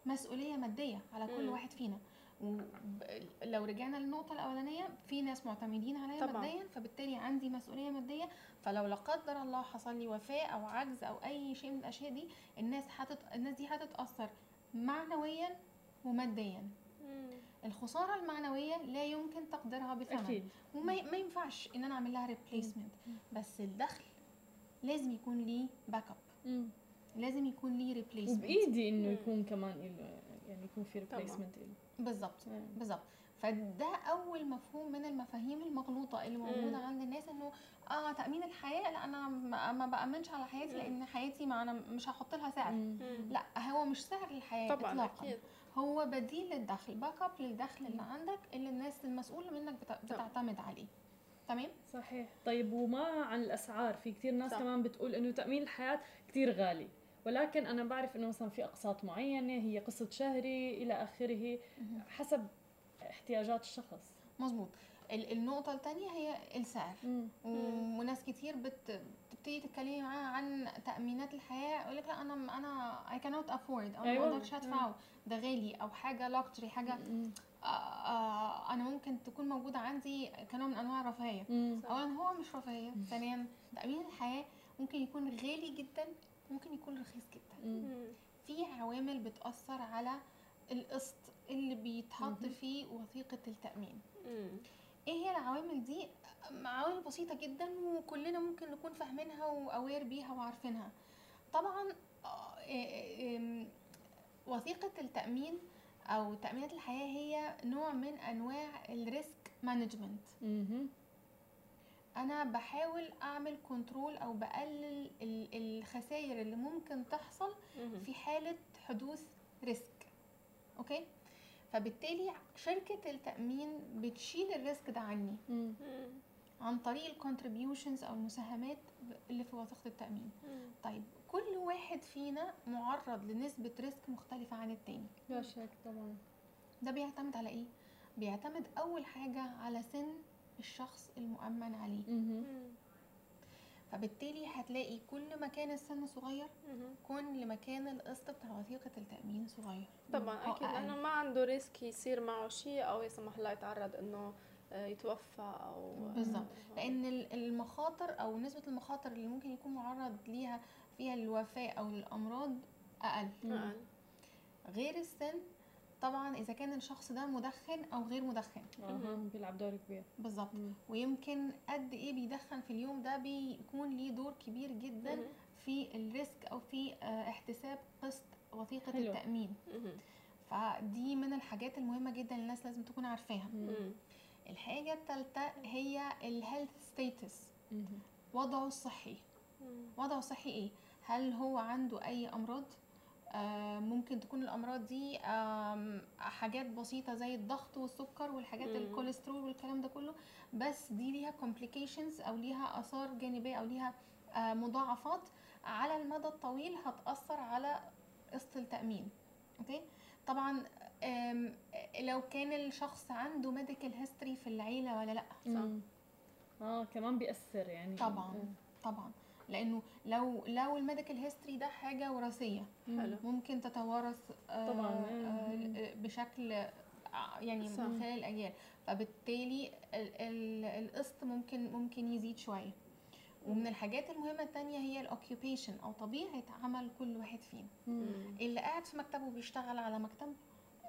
مسؤولية مادية على كل مم. واحد فينا ولو رجعنا للنقطة الأولانية في ناس معتمدين عليا. ماديا فبالتالي عندي مسؤولية مادية فلو لا قدر الله حصل لي وفاة أو عجز أو أي شيء من الأشياء دي الناس هتت... الناس دي هتتأثر معنويا وماديا. مم. الخسارة المعنوية لا يمكن تقديرها بثمن أكيد. وما ما ينفعش إن أنا أعمل لها replacement بس الدخل لازم يكون ليه backup لازم يكون ليه replacement وبإيدي إنه. يكون كمان يعني يكون في. ريبليسمنت بالظبط بالظبط فده أول مفهوم من المفاهيم المغلوطة اللي موجودة مم. عند الناس إنه آه تأمين الحياة لا أنا ما ما بأمنش على حياتي مم. لأن حياتي ما أنا مش هحط لها سعر. مم. لأ هو مش سعر الحياة طبعا اطلاقا. أكيد. هو بديل للدخل backup للدخل اللي عندك اللي الناس المسؤولة منك بت- بتعتمد عليه. تمام؟ صحيح. طيب وما عن الأسعار في كثير ناس صح. كمان بتقول إنه تأمين الحياة كثير غالي. ولكن أنا بعرف إنه مثلا في أقساط معينة هي قسط شهري إلى آخره حسب احتياجات الشخص مظبوط ال- النقطة الثانية هي السعر مم. وناس كتير بت... بتبتدي تتكلمي معاها عن تأمينات الحياة يقول لك لأ أنا أنا I cannot afford أو أيوة. ما أقدرش أدفعه ده غالي أو حاجة luxury حاجة مم. آه آه أنا ممكن تكون موجودة عندي كنوع من أنواع الرفاهية. أولا هو مش رفاهية ثانيا تأمين الحياة ممكن يكون غالي جدا ممكن يكون رخيص جدا. مم. في عوامل بتأثر على القسط اللي بيتحط. فيه وثيقة التأمين مم. إيه هي العوامل دي عوامل بسيطة جدا وكلنا ممكن نكون فاهمينها و aware بيها وعارفينها طبعا آه، إيه- إم، وثيقة التأمين أو تامينات الحياة هي نوع من أنواع ال risk management. أنا بحاول أعمل control أو بقلل ال- الخسائر اللي ممكن تحصل. في حالة حدوث risk أوكي فبالتالي شركة التأمين بتشيل ال risk ده عني مم. عن طريق ال contributions أو المساهمات اللي في وثيقة التأمين مم. طيب كل واحد فينا معرض لنسبة risk مختلفة عن التاني لا شك طبعا ده بيعتمد على إيه بيعتمد أول حاجة على سن الشخص المؤمن عليه. مم. فبالتالي هتلاقي كل ما كان السن صغير. كل ما كان القسط بتاع وثيقه التأمين صغير طبعا أكيد. لأنه ما عنده ريسك يصير معه شيء أو لا سمح الله يتعرض إنه آه، يتوفى أو بالظبط. لأن ال- المخاطر أو نسبة المخاطر اللي ممكن يكون معرض ليها فيها الوفاة أو الأمراض أقل أقل. غير السن طبعا إذا كان الشخص ده مدخن أو غير مدخن أها بيلعب دور كبير بالظبط. ويمكن قد إيه بيدخن في اليوم ده بيكون ليه دور كبير جدا مم. في ال risk أو في آه، احتساب قسط وثيقة حلو. التأمين مم. فدي من الحاجات المهمة جدا اللي الناس لازم تكون عارفاها مم. الحاجة الثالثه هي ال health status. وضعه الصحي. وضعه الصحي إيه هل هو عنده أي أمراض ممكن تكون الأمراض دي حاجات بسيطة زي الضغط والسكر والحاجات مم. الكوليسترول والكلام ده كله بس دي ليها complications أو ليها آثار جانبية أو ليها آه مضاعفات على المدى الطويل هتأثر على قسط التأمين. okay؟ طبعا لو كان الشخص عنده medical history في العيلة ولا لأ مم. آه كمان بيأثر يعني. طبعا طبعا. لأنه لو لو ال medical history ده حاجة وراثية حلو ممكن تتوارث آه، طبعاً. آه، بشكل آه، يعني صح. من خلال الأجيال فبالتالي ال- ال- القسط ممكن ممكن يزيد شوية ومن الحاجات المهمة التانية هي ال occupation أو طبيعة عمل كل واحد فينا. اللي قاعد في مكتبه بيشتغل على مكتب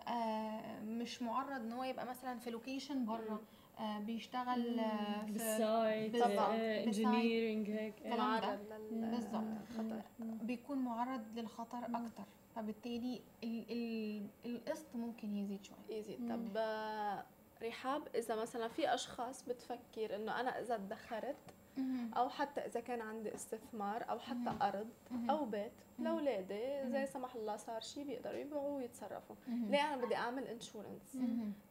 آه مش معرض إن هو يبقى مثلا في location بره بيشتغل آه في بال site. engineering هيك الكلام ده. معرض بالظبط. للخطر بيكون معرض للخطر مم. أكتر فبالتالي ال- ال- القسط ممكن يزيد شوية يزيد. طب آه، رحاب إذا مثلا في أشخاص بتفكر إنه أنا إذا ادخرت أو حتى إذا كان عندي استثمار أو حتى. أرض أو بيت. لاولادي زي مهم. سمح الله صار شيء بيقدروا يبيعوا ويتصرفوا. ليه أنا بدي أعمل insurance.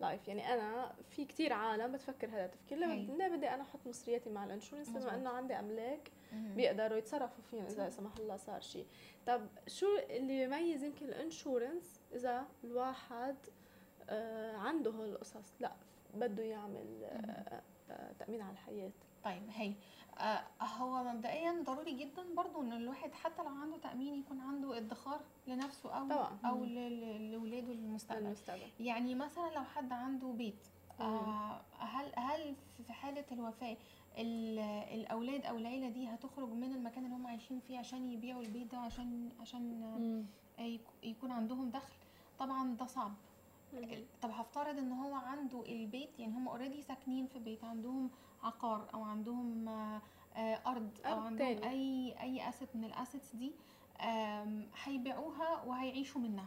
life يعني أنا في كتير عالم بتفكر هذا التفكير ليه بدي أنا أحط مصرياتي مع ال insurance. بما إنه عندي أملاك. بيقدروا يتصرفوا فيهم إذا سمح الله صار شيء طب شو اللي بيميز يمكن الانشورنس إذا الواحد آه عنده هول القصص لا بده يعمل آه آه تأمين على الحياة طيب هي آه هو مبدئيا ضروري جدا برضو إن الواحد حتى لو عنده تأمين يكون عنده ادخار لنفسه أو طبعاً. أو لاولاده للمستقبل. للمستقبل. يعني مثلا لو حد عنده بيت. آه هل هل في حالة الوفاة ال- الأولاد أو العيلة دي هتخرج من المكان اللي هم عايشين فيه عشان يبيعوا البيت ده عشان عشان آه، يكون عندهم دخل؟ طبعا ده صعب. طب هفترض إن هو عنده البيت يعني هم already ساكنين في بيت عندهم عقار أو عندهم آه، أرض أو عندهم تاني. أي أي asset من ال assets دي هيبيعوها وهيعيشوا منها.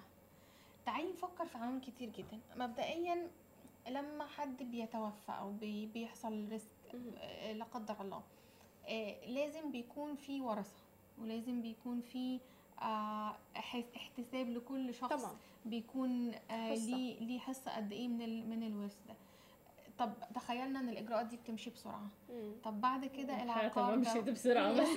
تعالي نفكر في عوامل كتير جدا. مبدئيا لما حد بيتوفى أو بي- بيحصل risk آه، لا قدر الله آه، لازم بيكون في ورثة ولازم بيكون في اح- احتساب لكل شخص طبعا. بيكون. ليه ليه حصة قد إيه من من الورث ده. طب تخيلنا إن الإجراءات دي بتمشي بسرعة مم. طب بعد كده العقار ما مشيت بسرعة بس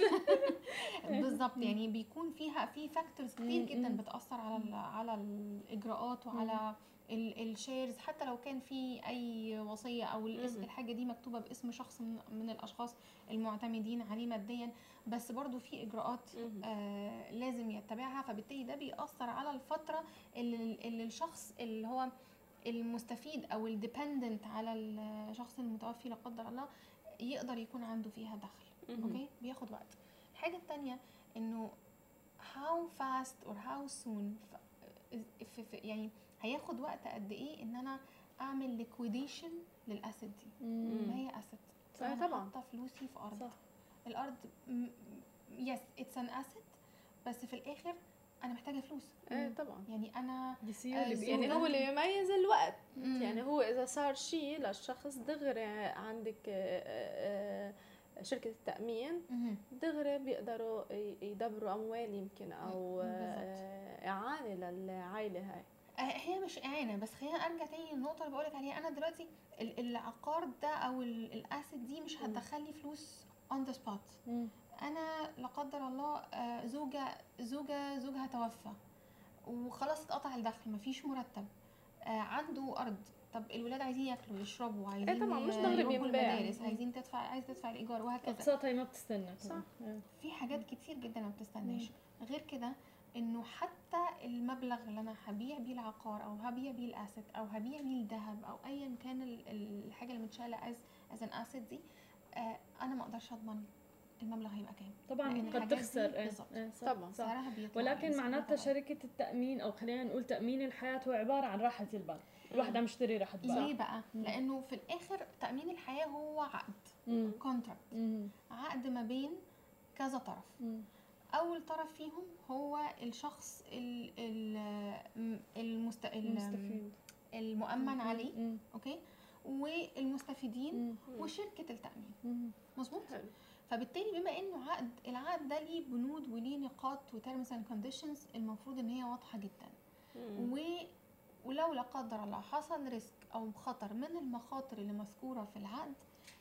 بالظبط يعني بيكون فيها في factors كتير جدا. بتأثر على ال- على الإجراءات وعلى ال shares حتى لو كان في أي وصية أو الاسم مم. الحاجة دي مكتوبة باسم شخص من, من الأشخاص المعتمدين عليه ماديا بس برضو في إجراءات. آه لازم يتبعها فبالتالي ده بيأثر على الفترة اللي, اللي الشخص اللي هو المستفيد أو ال dependent على الشخص المتوفي لا قدر الله يقدر يكون عنده فيها دخل. أوكي؟ بياخد وقت. الحاجة التانية إنه how fast or how soon يعني هياخد وقت قد إيه إن أنا أعمل liquidation لل asset دي. ما هي asset صح طبعا. حاطه فلوسي في أرض. صح. الأرض yes it's an asset بس في الآخر أنا محتاجة فلوس إيه طبعا يعني أنا بيصير آه،. يعني هو اللي بيميز الوقت مم. يعني هو إذا صار شيء للشخص دغري عندك آه، آه، شركة التأمين. دغري بيقدروا يدبروا أموال يمكن أو إعانة للعائلة هاي هي مش إعانة بس خلينا أرجع تاني للنقطة اللي بقولك عليها أنا دلوقتي ال- العقار ده أو ال- ال asset دي مش مم. هتدخلي فلوس on the spot أنا لا قدر الله آه، زوجة زوجة زوجها توفى. وخلاص اتقطع الدخل مفيش مرتب. آه، عنده أرض. طب الولاد عايزين ياكلوا يشربوا عايزين طبعاً، مش يروحوا بينباع. المدارس عايزين تدفع عايز تدفع الإيجار وهكذا. اقساط هي ما بتستنى. صح. في حاجات كتير جدا ما بتستناش. غير كده إنه حتى المبلغ اللي أنا هبيع بيه العقار أو هبيع بيه ال asset أو هبيع بيه الذهب أو ايا كان ال- الحاجة اللي متشالة as as an asset دي آه أنا ما أقدرش أضمن المبلغ هيبقى كام طبعا قد تخسر إيه. بالظبط. صح، طبعاً. سعرها بيطلع ولكن بيصير معناتها طبعاً. شركة التأمين أو خلينا نقول تأمين الحياة هو عبارة عن راحة البال الواحد عم يشتري راحة ليه بال بقى مم. لأنه في الآخر تأمين الحياة هو عقد. contract. عقد ما بين كذا طرف مم. أول طرف فيهم هو الشخص ال ال المست... ال- المستفيد المؤمن عليه. أوكي والمستفيدين. وشركة التأمين. مظبوط فبالتالي بما إنه عقد العقد ده ليه بنود وليه نقاط و terms and conditions المفروض إن هي واضحة جدا. و ولو لا قدر الله حصل risk أو خطر من المخاطر اللي مذكورة في العقد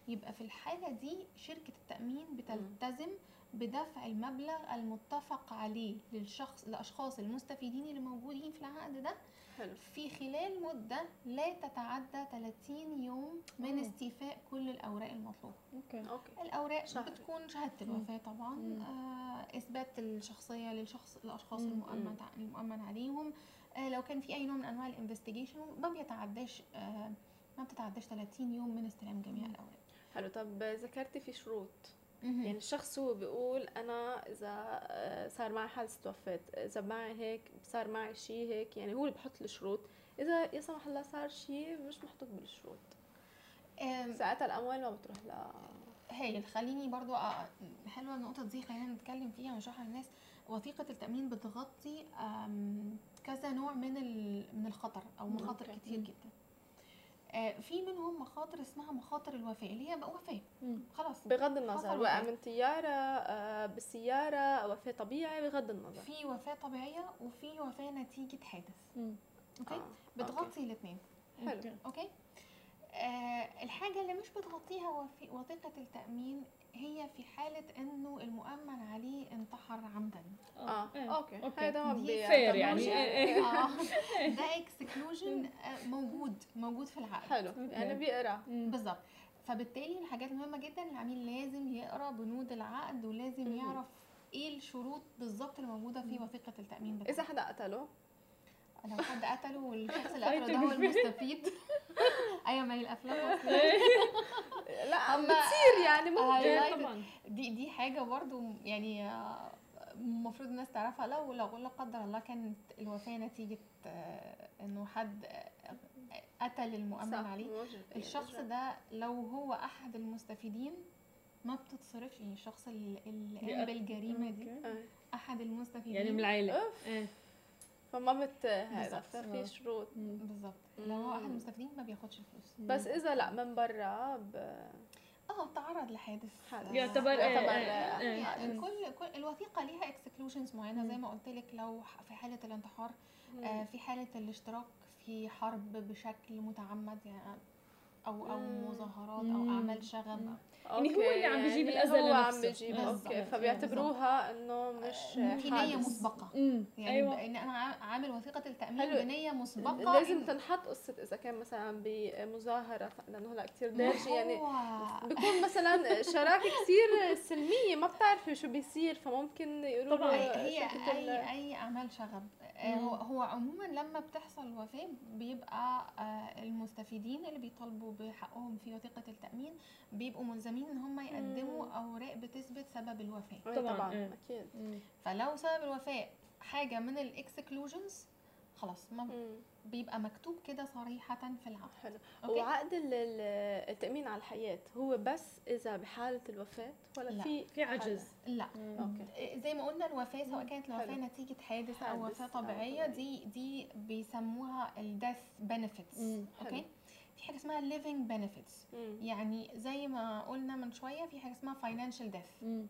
يبقى في الحالة دي شركة التأمين بتلتزم بدفع المبلغ المتفق عليه للشخص الاشخاص المستفيدين اللي موجودين في العقد ده حلو في خلال مدة لا تتعدى 30 يوم من أوه. استيفاء كل الأوراق المطلوبة أوكي أوكي الأوراق شهري. بتكون شهادة مم. الوفاة طبعا مم. آه إثبات الشخصية للشخص الأشخاص مم. المؤمن المؤمن عليهم آه لو كان في أي نوع من أنواع الانفستيجيشن ما بيتعداش آه ما بتتعداش 30 يوم من استلام جميع مم. الأوراق حلو طب ذكرتي في شروط يعني يعني الشخص هو بيقول أنا إذا آه، صار معي حادث وفاة إذا معي هيك صار معي شيء هيك يعني هو اللي بحط الشروط إذا يا سمح الله صار شيء مش محطوط بالشروط. ساعتها الأموال ما بتروح ل هايل خليني برضو آه، حلوة النقطة دي خلينا نتكلم فيها ونشرحها للناس. وثيقة التأمين بتغطي كذا نوع من ال- من الخطر أو مخاطر. كتير جدا. في منهم مخاطر اسمها مخاطر الوفاة اللي هي بقى وفاة. خلاص بغض النظر وقع. من طيارة آه، بالسيارة وفاة طبيعي بغض النظر في وفاة طبيعية وفي وفاة نتيجة حادث. أوكي آه، بتغطي الاثنين حلو أوكي. أوكي آه الحاجة اللي مش بتغطيها وفي وثيقة التأمين هي في حالة إنه المؤمن عليه انتحر عمدا آه إيه. أوكي أوكي. هذا fair يعني. إيه، إيه. آه ده exclusion موجود موجود في العقد حلو. يعني بيقرأ. بالظبط فبالتالي الحاجات المهمة جدا العميل لازم يقرأ بنود العقد ولازم. يعرف إيه الشروط بالظبط اللي موجوده في وثيقة التأمين بتاعه إذا حدا قتله لو حد قتله والشخص اللي قتله ده هو. المستفيد أيوه ما هي الأفلام. لا بتصير يعني ممكن. دي دي حاجة برضو يعني آه، المفروض الناس تعرفها. لو لو لا قدر الله كانت الوفاة نتيجة آه، إنه حد آه، قتل المؤمن صح، عليه. الشخص ده لو هو أحد المستفيدين ما بتتصرفش. يعني الشخص اللي قام بالجريمه دي. أحد المستفيدين. يعني من. إيه. فما بت هذا. ففي شروط مم. بالظبط لو هو أحد. المستفيدين ما بياخدش الفلوس بس إذا لأ من برا ب... آه تعرض لحادث حادث. آه، يعتبر يعتبر، آه،. كل كل الوثيقة ليها exclusions معينة زي. ما قلت لك لو في حالة الانتحار آه، في حالة الاشتراك في حرب بشكل متعمد يعني أو أو. يعني مم. أو أعمال شغب. يعني هو اللي عم بيجيب يعني الأذى هو عم. بيجيب. أوكي فبيعتبروها إنه مش في نيه حادث. مسبقة يعني أيوه أيوة. إن أنا عا- عامل وثيقة التأمين. بنيه مسبقة لازم إن- تنحط قصة إذا كان مثلا بمظاهرة لأنه هلأ كثير ما دارجة يعني بيكون مثلا شراكة كثير سلمية ما بتعرفي شو بيصير فممكن يقولوا طبعاً. هي اي أي أعمال شغب آه،. هو هو عموما لما بتحصل وفاة بيبقى آه، المستفيدين اللي بيطالبوا بحقهم في وثيقة التأمين بيبقوا ملزمين إن هم يقدموا مم. أوراق بتثبت سبب الوفاة أي طبعاً، إيه. مم. فلو سبب الوفاة حاجة من ال exclusions خلاص ما. بيبقى مكتوب كده صريحة في العقد حلو أوكي؟ وعقد ال- ال- التأمين على الحياة هو بس إذا بحالة الوفاة ولا لا. في في عجز لا مم. أوكي زي ما قلنا الوفاة سواء. كانت الوفاة حلو. نتيجة حادث أو حادث وفاة أو طبيعية طبيعية. دي دي بيسموها ال death benefits مم. في حاجة اسمها living benefits مم. يعني زي ما قلنا من شوية في حاجة اسمها financial death مم.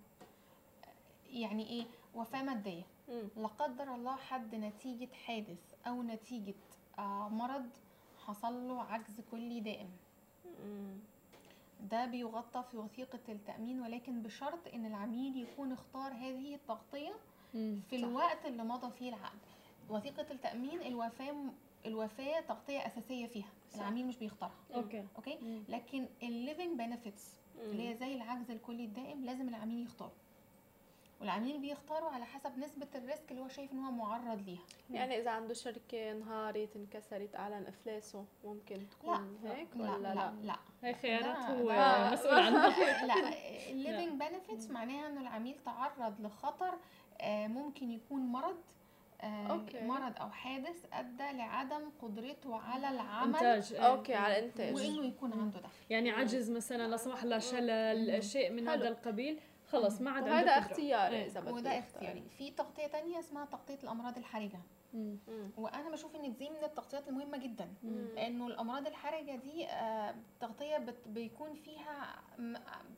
يعني وفاة مادية مم. لا قدر الله حد نتيجة حادث أو نتيجة آه مرض حصل له عجز كلي دائم مم. ده بيغطى في وثيقة التأمين ولكن بشرط إن العميل يكون اختار هذه التغطية. في. الوقت اللي مضى فيه العقد وثيقة التأمين الوفاة الوفاة تغطية أساسية فيها صح. العميل مش بيختارها. أوكي. أوكي. مم. لكن ال living benefits اللي هي. زي العجز الكلي الدائم لازم العميل يختاره. والعميل بيختاره على حسب نسبة ال risk اللي هو شايف إن هو معرض ليها. يعني إذا عنده شركة انهارت انكسرت أعلن إفلاسه ممكن تكون هيك لا ولا لا لا؟ هي خيارات هو ده- مسؤول عنها. لا ال living benefits معناها إنه العميل تعرض لخطر آه، ممكن يكون مرض آه، أوكي. مرض أو حادث أدى لعدم قدرته على العمل إنتاج إيه. أوكي على الإنتاج وإنه يكون عنده دخل يعني عجز مثلا لا سمح الله شلل شيء من. هذا القبيل خلص ما عاد قدرة. اختياري إيه. وده. اختياري في تغطية تانية اسمها تغطية الأمراض الحرجة مم. وأنا بشوف إن دي من التغطيات المهمة جدا مم. لأنه الأمراض الحرجة دي آه، تغطية بت- بيكون فيها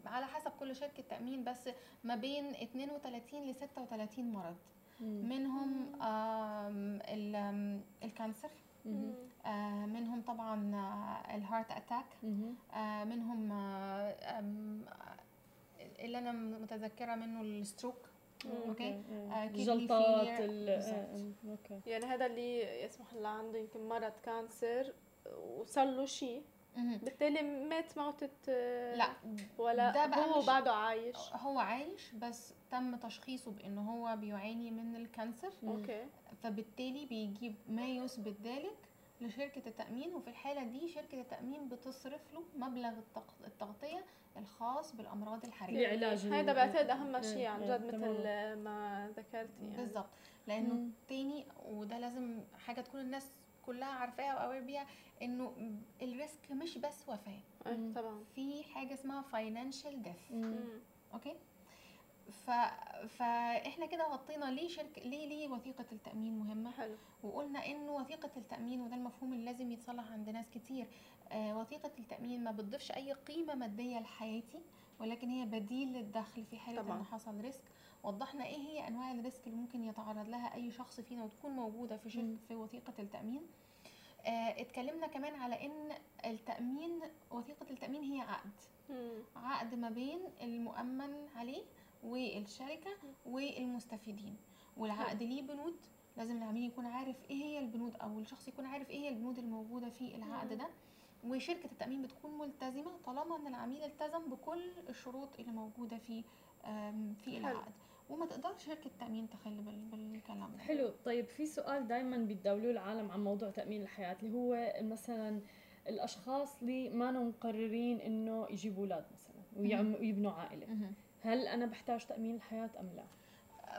على حسب كل شركة تأمين بس ما بين 32 ل 36 مرض. منهم ال cancer. آه، منهم طبعا آه، ال heart attack. آه، منهم آه، اللي أنا متذكرة منه ال stroke okay؟ آه، okay. يعني هذا اللي لا يسمح الله عنده يمكن مرض cancer وصار له شيء. بالتالي مات موتة آه، لا. ولا ده بقى هو بعده عايش. هو عايش بس تم تشخيصه بإنه هو بيعاني من ال cancer. okay. فبالتالي بيجيب ما يثبت ذلك لشركة التأمين. وفي الحالة دي شركة التأمين بتصرف له مبلغ التغ- التغطية الخاص بالأمراض الحرجة لعلاج هذا بعتقد أهم إيه، شيء عن إيه، جد. مثل ما ذكرتي يعني. بالظبط لأنه. تاني وده لازم حاجة تكون الناس كلها عارفاها و aware بيها إنه ال risk مش بس مم. طبعا في حاجة اسمها financial death مم. مم. okay ف... فاحنا كده غطينا ليه شركه ليه ليه وثيقة التأمين مهمة حلو وقلنا إنه وثيقة التأمين وده المفهوم اللي لازم يتصلح عند ناس كتير آه وثيقة التأمين ما بتضيفش أي قيمة مادية لحياتي ولكن هي بديل للدخل في حالة طبعاً. ان حصل risk وضحنا إيه هي أنواع الريسك اللي ممكن يتعرض لها أي شخص فينا وتكون موجودة في شركة. في وثيقة التأمين. آه اتكلمنا كمان على إن التأمين وثيقة التأمين هي عقد. عقد ما بين المؤمن عليه والشركة والمستفيدين. والعقد ليه بنود؟ لازم العميل يكون عارف إيه هي البنود أو الشخص يكون عارف إيه هي البنود الموجودة في العقد. ده. وشركة التأمين بتكون ملتزمة طالما إن العميل التزم بكل الشروط اللي موجودة في في. العقد وما تقدرش شركة التأمين تخلي بال- بالكلام ده حلو طيب في سؤال دائما بيتداولوه العالم عن موضوع تأمين الحياة اللي هو مثلا الأشخاص اللي ما مقررين إنه يجيبوا أولاد مثلا ويبنوا عائلة مهم. هل أنا بحتاج تأمين الحياة أم لا؟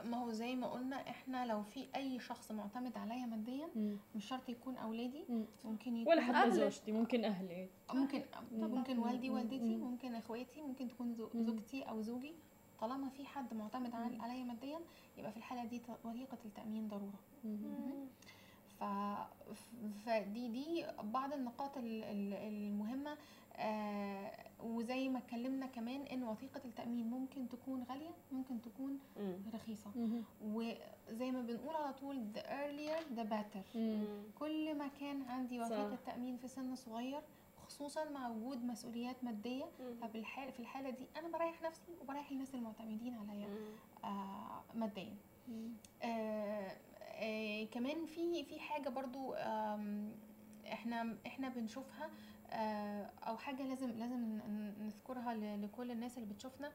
ما هو زي ما قلنا إحنا لو في أي شخص معتمد عليا ماديا. مش شرط يكون أولادي مم. ممكن يكون ولا حتى. زوجتي ممكن أهلي ممكن مم. ممكن والدي. والدتي مم. ممكن إخواتي ممكن تكون. زوجتي أو زوجي طالما في حد معتمد. عليا ماديا يبقى في الحالة دي وثيقة التأمين ضرورة. ف... فدي دي بعض النقاط ال- ال- المهمة آه وزي ما اتكلمنا كمان إن وثيقة التأمين ممكن تكون غالية ممكن تكون مم. رخيصة مم. وزي ما بنقول على طول the earlier the better مم. كل ما كان عندي صح. وثيقه تأمين في سن صغير خصوصا مع وجود مسؤوليات مادية. فبالحال في الحالة دي أنا بريح نفسي وبريح الناس المعتمدين عليا. آه ماديا. آه آه كمان في في حاجة برضو إحنا إحنا بنشوفها آه أو حاجة لازم لازم نذكرها لكل الناس اللي بتشوفنا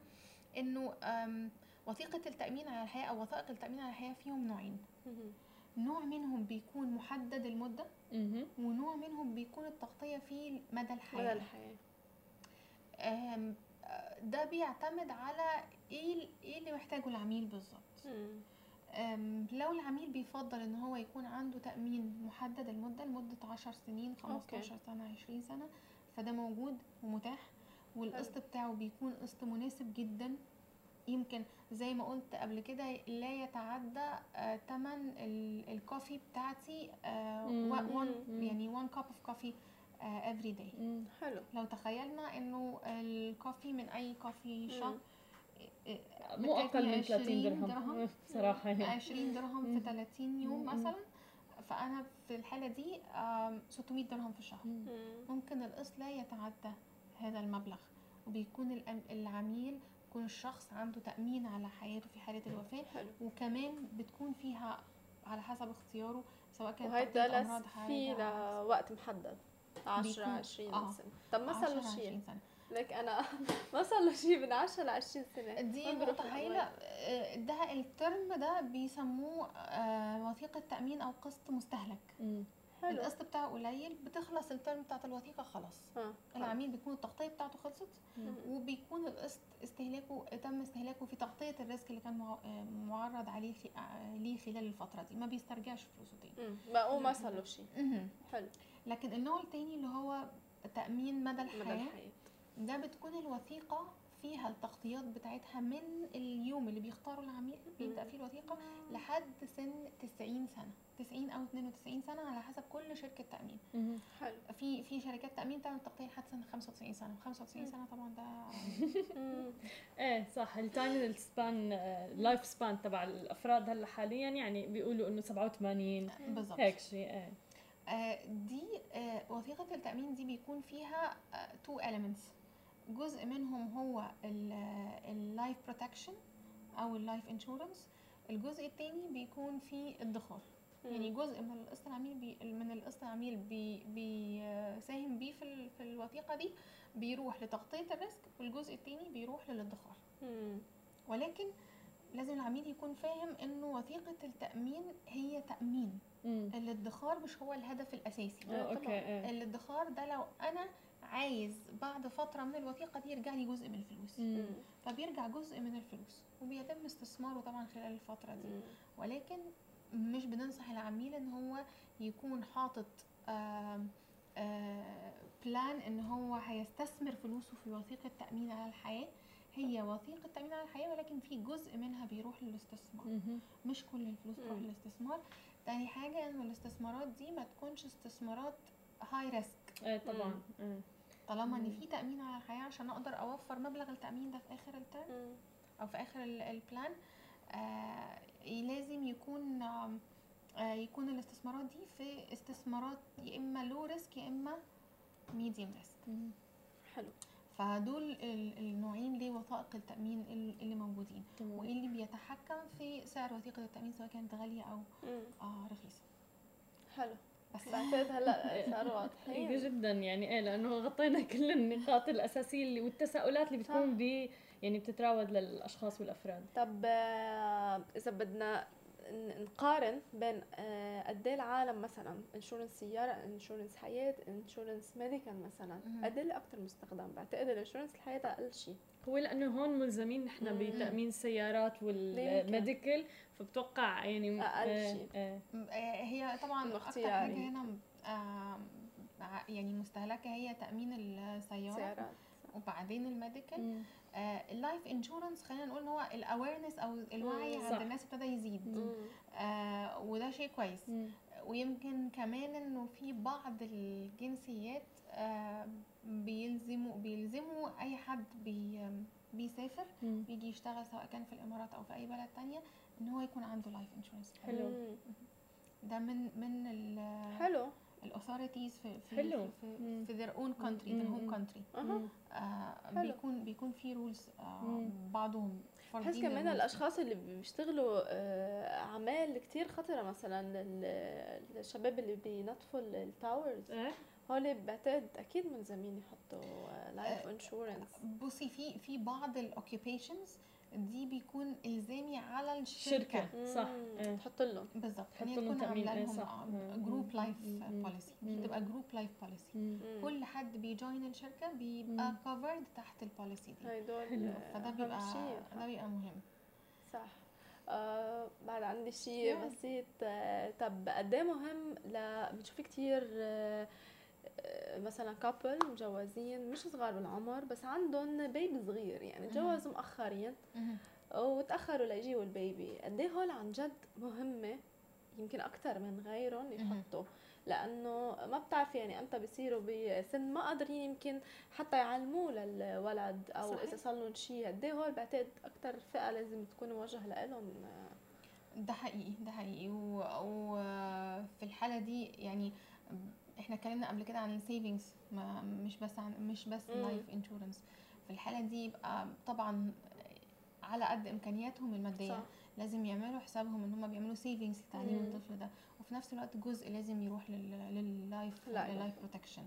إنه وثيقة التأمين على الحياة أو وثائق التأمين على الحياة فيهم نوعين. نوع منهم بيكون محدد المدة. ونوع منهم بيكون التغطية فيه مدى مدى الحياة. الحياة آم، آه، ده بيعتمد على إيه إيه اللي محتاجه العميل بالظبط. لو العميل بيفضل ان هو يكون عنده تأمين محدد المدة لمدة 10 سنين 15 سنة 20 سنة فده موجود ومتاح والقسط بتاعه بيكون قسط مناسب جدا. يمكن زي ما قلت قبل كده لا يتعدى آه، تمن ال- الكوفي بتاعتي آه، one- مم. يعني one cup of coffee آه، every day مم. حلو لو تخيلنا إنه الكوفي من أي كوفي شوب مم. مو أقل من 30 20 درهم درهم. بصراحه يعني 20 درهم في مم. 30 يوم. مثلا فأنا في الحالة دي آم، 600 درهم في الشهر مم. مم. ممكن القسط لا يتعدى هذا المبلغ وبيكون العميل يكون الشخص عنده تأمين على حياته في حالة الوفاة حلو. وكمان بتكون فيها على حسب اختياره سواء كان أمراض في لوقت محدد. 10 بيكون- 20 آه. سنة. طب ما صار 10 له شيء؟ 20 سنة. لك أنا ما صار له شيء من 10 ل 20 سنة. دي هايلة الأموال. آه، ده الترم ده بيسموه آه، وثيقة تأمين أو قسط مستهلك. مم. حلو. القسط بتاعه قليل بتخلص ال term بتاعت الوثيقة خلاص. آه العميل بيكون التغطية بتاعته خلصت مم. وبيكون القسط استهلاكه تم استهلاكه في تغطية ال risk اللي كان مع- آه، معرض عليه في آه، ليه خلال الفترة دي. ما بيسترجعش فلوسه تاني. ما صار له شيء. حلو. لكن النوع التاني اللي هو تأمين مدى مدى الحياة. ده بتكون الوثيقة فيها التغطيات بتاعتها من اليوم اللي بيختاره العميل بيبدأ فيه الوثيقة لحد سن 90 سنة 90 أو 92 سنة على حسب كل شركة تأمين. مم. حلو. في في شركات تأمين تعمل تغطية لحد سن 95 سنة 95 سنة طبعا ده. إيه صح. ال time span ال life span تبع الأفراد هلأ حاليا يعني بيقولوا إنه 87 بالظبط هيك شيء إيه. آه، دي آه، وثيقة التأمين دي بيكون فيها two elements. جزء منهم هو ال life protection أو ال life insurance الجزء التاني بيكون فيه الادخار يعني جزء من القسط العميل بي من القسط العميل بي بيساهم بيه في ال- في الوثيقة دي بيروح لتغطية ال risk والجزء التاني بيروح للادخار. ولكن لازم العميل يكون فاهم إنه وثيقة التأمين هي تأمين. مم. الادخار مش هو الهدف الأساسي. آه okay إيه الادخار ده لو أنا عايز بعد فترة من الوثيقة دي يرجع لي جزء من الفلوس مم. مم. فبيرجع جزء من الفلوس وبيتم استثماره طبعا خلال الفترة دي مم. ولكن مش بننصح العميل إن هو يكون حاطط آم، آه، بلان إن هو هيستثمر فلوسه في وثيقة تأمين على الحياة هي وثيقة تأمين على الحياة ولكن في جزء منها بيروح للاستثمار مم. مش كل الفلوس تروح مم. للاستثمار تاني حاجة إن الاستثمارات دي ما تكونش استثمارات high risk إيه طبعا إيه طالما إن. في تأمين على الحياة عشان أقدر أوفر مبلغ التأمين ده في آخر ال term. أو في آخر ال- البلان plan آه لازم يكون آه يكون الاستثمارات دي في استثمارات يا إما low risk يا إما medium risk. حلو فدول ال- النوعين لوثائق التأمين ال- اللي موجودين تمام وإيه اللي بيتحكم في سعر وثيقة التأمين سواء كانت غالية أو. آه رخيصة حلو بس بعتقد هلأ إيه واضحين جدا يعني إيه لأنه غطينا كل النقاط الأساسية اللي والتساؤلات اللي بتكون. ب يعني بتتراود للأشخاص والأفراد طب آه، إذا بدنا نقارن بين آه، قد إيه العالم مثلا insurance سيارة insurance حياة insurance medical مثلا. قد إيه الاكثر مستخدم بعتقد ال insurance الحياة أقل شيء هو لأنه هون ملزمين نحن. بتأمين السيارات وال medical فبتوقع يعني أقل آه، شيء. آه. آه، هي طبعا اختياري. حاجة هنا آه، يعني مستهلكة هي تأمين السيارة سيارات وبعدين ال medical. آه، ال life insurance خلينا نقول إن هو ال awareness أو الوعي عند. الناس ابتدى يزيد. آه، وده شيء كويس مم. ويمكن كمان إنه في بعض الجنسيات آه، بيلزموا بيلزموا أي حد بي بيسافر مم. بيجي يشتغل سواء كان في الإمارات أو في أي بلد تانية إن هو يكون عنده life insurance حلو. ده من من ال حلو ال authorities في في حلو. في. في, في their own country their home country. آه. بيكون بيكون في rules آه. بعضهم بحس كمان. الأشخاص اللي بيشتغلوا آه، أعمال كتير خطرة مثلا ال- الشباب اللي بينظفوا ال towers إيه؟ هول بعتقد أكيد ملزمين يحطوا لايف انشورنس بصي في في بعض ال occupations دي بيكون إلزامي على الشركة شركه صح إيه. تحط لهم بالظبط تحط ان هي لهم تكون تأمين، عاملة إيه لهم صح. group life. policy. بتبقى group life policy. كل حد بي join الشركة بيبقى. كفرد تحت ال policy دي. فده أهم بيبقى شيء. ده بيبقى مهم صح آه بعد عندي شيء. بسيط آه طب قد إيه مهم ل بتشوفي كثير آه آه، مثلا couple مجوزين مش صغار بالعمر بس عندهم baby صغير. يعني تجوزوا مؤخرين. وتأخروا ليجيوا ال baby قد إيه هول عن جد مهمة؟ يمكن أكثر من غيرهم. يحطوا. لأنه ما بتعرفي يعني إمتى بيصيروا بسن ما قادرين يمكن حتى يعلموه للولد أو صحيح. إذا صار لهم شيء قد إيه هول بعتقد أكثر فئة لازم تكون موجهه لهم ده حقيقي ده حقيقي. وفي الحالة دي يعني إحنا اتكلمنا قبل كده عن ال savings مش بس عن مش بس. life insurance في الحالة دي يبقى طبعا على قد إمكانياتهم المادية صح لازم يعملوا حسابهم إن هم بيعملوا savings لتعليم. الطفل ده وفي نفس الوقت جزء لازم يروح لل- لل life لا، لا. لل life protection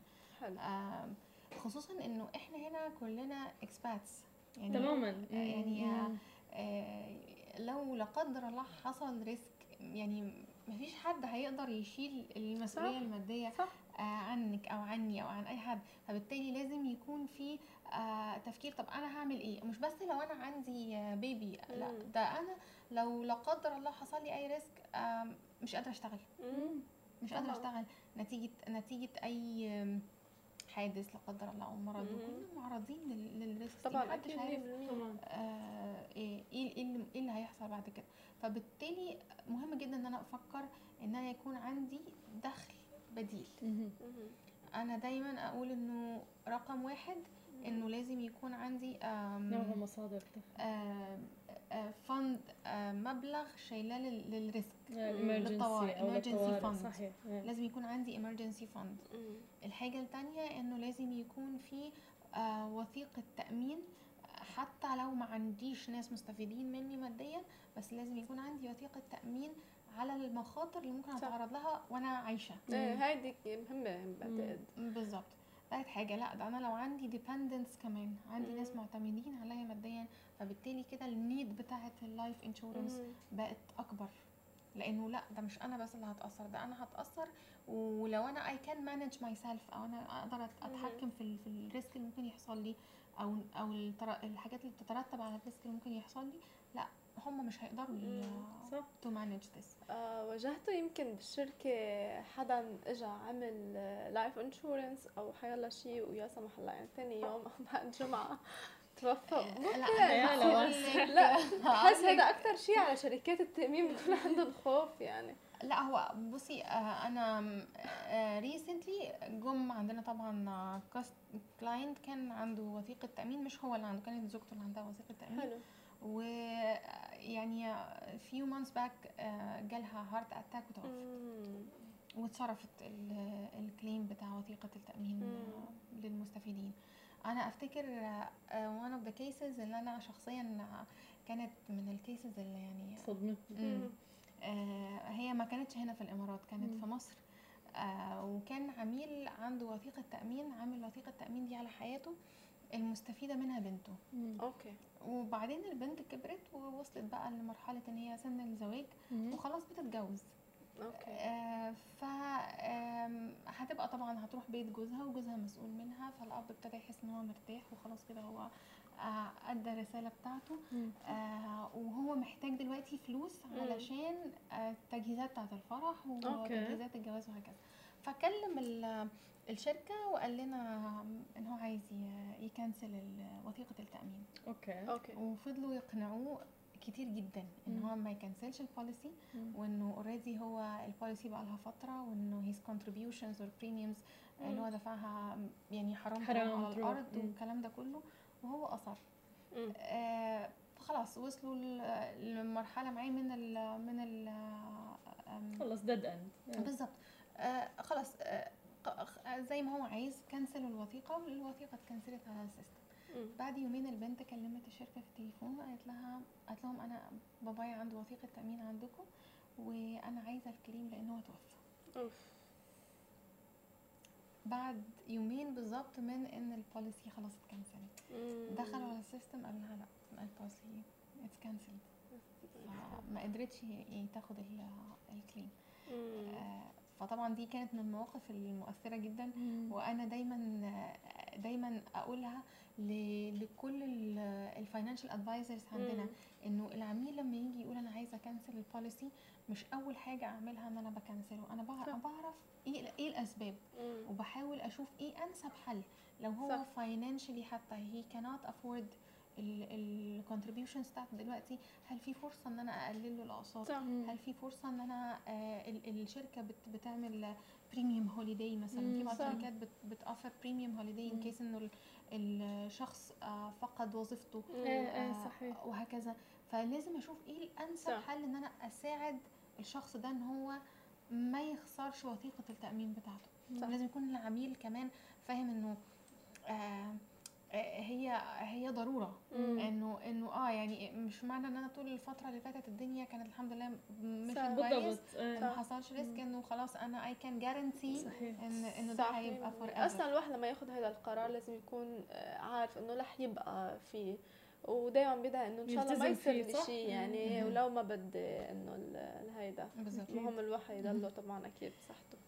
خصوصا إنه إحنا هنا كلنا expats يعني تماما يعني مم. آه، لو لا قدر الله حصل risk يعني مفيش حد هيقدر يشيل المسؤولية صح. المادية صح آه، عنك أو عني أو عن أي حد فبالتالي لازم يكون في آه، تفكير طب أنا هعمل إيه مش بس لو أنا عندي آه، baby لأ مم. ده أنا لو لا قدر الله حصل لي أي risk آم، مش قادرة أشتغل مم. مش قادرة. أشتغل نتيجة نتيجة أي حادث لا قدر الله أو مرض مم. وكلنا معرضين لل- لل risk طبعا أكيد عارف 100% طبعا آه، إيه إيه إيه اللي, إيه اللي هيحصل بعد كده فبالتالي مهم جدا إن أنا أفكر إن أنا يكون عندي دخل بديل. أنا دايما أقول إنه رقم واحد إنه لازم يكون عندي نوع مصادر آه، فند آه، مبلغ شايلاه لل- للريسك الامرجنسي للطوارئ، emergency fund. صحيح إيه. لازم يكون عندي emergency fund مم. الحاجة التانية إنه لازم يكون في آه، وثيقة تأمين حتى لو ما عنديش ناس مستفيدين مني ماديا بس لازم يكون عندي وثيقة تأمين على المخاطر اللي ممكن. أتعرض لها وأنا عايشة. إيه هيدي مهمه بعتقد. بالظبط. تالت حاجة لأ ده أنا لو عندي dependents كمان عندي ناس. معتمدين عليا ماديا فبالتالي كده ال need بتاعة ال life insurance. بقت أكبر. لأنه لأ ده مش أنا بس اللي هتأثر ده أنا هتأثر ولو أنا I can manage myself أو أنا أقدر أتحكم في ال- في ال risk اللي ممكن يحصل لي أو أو الحاجات اللي بتترتب على ال risk اللي ممكن يحصل لي لأ هم مش هيقدروا. صح. to manage this آه واجهتوا يمكن بالشركة حدا اجى عمل life insurance أو حيلا شيء ويا سمح الله يعني ثاني يوم أو بعد جمعة توفى. يا لو لأ بحس هذا أكثر شيء على شركات التأمين بيكون عندهم خوف يعني. لا هو بصي آه، أنا recently جم عندنا طبعا client كان عنده وثيقة تأمين مش هو اللي عنده كانت زوجته اللي عندها وثيقة تأمين حلو ويعني few months back آه، جالها heart attack وتوفت. واتصرفت ال- ال claim بتاع وثيقة التأمين مم. آه، للمستفيدين أنا أفتكر آه، آه، one of the cases اللي أنا شخصيا آه، كانت من ال cases اللي يعني صدمتني. آه، هي ما كانتش هنا في الإمارات كانت. في مصر. آه، وكان عميل عنده وثيقة تأمين عامل وثيقة تأمين دي على حياته المستفيدة منها بنته. okay. وبعدين البنت كبرت ووصلت بقى لمرحلة إن هي سن الزواج وخلاص بتتجوز. okay. آه ف هتبقى طبعا هتروح بيت جوزها وجوزها مسؤول منها فالأب ابتدى يحس إن هو مرتاح وخلاص كده هو آه، أدى الرسالة بتاعته آه وهو محتاج دلوقتي فلوس. علشان آه، التجهيزات بتاعت الفرح. وتجهيزات الجواز وهكذا فكلم ال- الشركة وقال لنا إن هو عايز ي cancel وثيقة التأمين okay okay وفضلوا يقنعوه كتير جدا إن مم. هو ما ي cancel ش ال policy. وإنه already هو ال policy بقى لها فترة وإنه his contributions or premiums اللي هو. دفعها يعني حرام حرام على. الأرض. والكلام ده كله وهو اصر. آه خلاص وصلوا لمرحلة معاه من ال من ال خلص dead end بالظبط آه خلاص آه زي ما هو عايز cancel وا الوثيقة والوثيقة ات cancel ت على ال system. بعد يومين البنت كلمت الشركة في التليفون وقالت لها قالت لهم أنا بابايا عنده وثيقة تأمين عندكم وأنا عايزة ال claim لأن هو توفى بعد يومين بالظبط من إن ال policy خلاص ات cancel ت. دخلوا على ال system قال لها لا ال policy it's cancelled فما قدرتش تاخد ال- ال claim. آه، فطبعا دي كانت من المواقف المؤثرة جدا. وأنا دايما دايما أقولها ل- لكل ال financial advisors عندنا مم. إنه العميل لما يجي يقول أنا عايزة ا cancel ال policy مش أول حاجة أعملها إن أنا بكنسله أنا. بعرف إيه إيه الأسباب. مم. وبحاول أشوف إيه أنسب حل. لو هو. financially حتى هي كانت افورد الكونتريبيوشنز بتاعته دلوقتي هل في فرصة إن أنا أقلل له الأقساط هل في فرصة إن أنا آه، ال- الشركة بت- بتعمل premium holiday مثلا في بعض. الشركات بتوفر premium holiday in. case إنه ال- الشخص آه، فقد وظيفته آه، صحيح. وهكذا فلازم أشوف إيه الأنسب. حل إن أنا أساعد الشخص ده إن هو ما يخسرش وثيقة التأمين بتاعته صح. لازم يكون العميل كمان فاهم إنه هي هي ضرورة. إنه إنه آه يعني مش معنى إن أنا طول الفترة اللي فاتت الدنيا كانت الحمد لله مش. كويس بالضبط إيه. ما حصلش risk إنه خلاص أنا I can guarantee إن إنه ده. هيبقى forever أصلا الواحد لما ياخذ هذا القرار لازم يكون آه، عارف إنه رح يبقى فيه ودائما بدها إنه إن شاء الله ما يصير لي؟ شيء يعني. ولو ما بدي إنه هيدا المهم الواحد يضله طبعا أكيد بصحته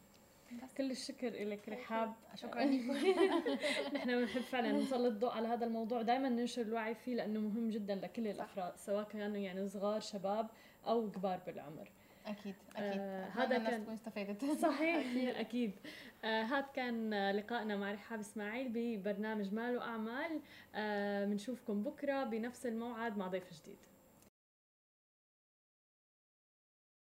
كل الشكر لك رحاب. شكرا نحن بنحب فعلا نسلط الضوء على هذا الموضوع. دائما ننشر الوعي فيه لأنه مهم جدا لكل الأفراد سواء كانوا يعني صغار شباب أو كبار بالعمر. أكيد أكيد. آه، هذا الناس كان- تكون استفادت صحيح أكيد. آه هذا كان آه، لقائنا مع رحاب إسماعيل ببرنامج مال وأعمال. آه بنشوفكم بكرة بنفس الموعد مع ضيف جديد.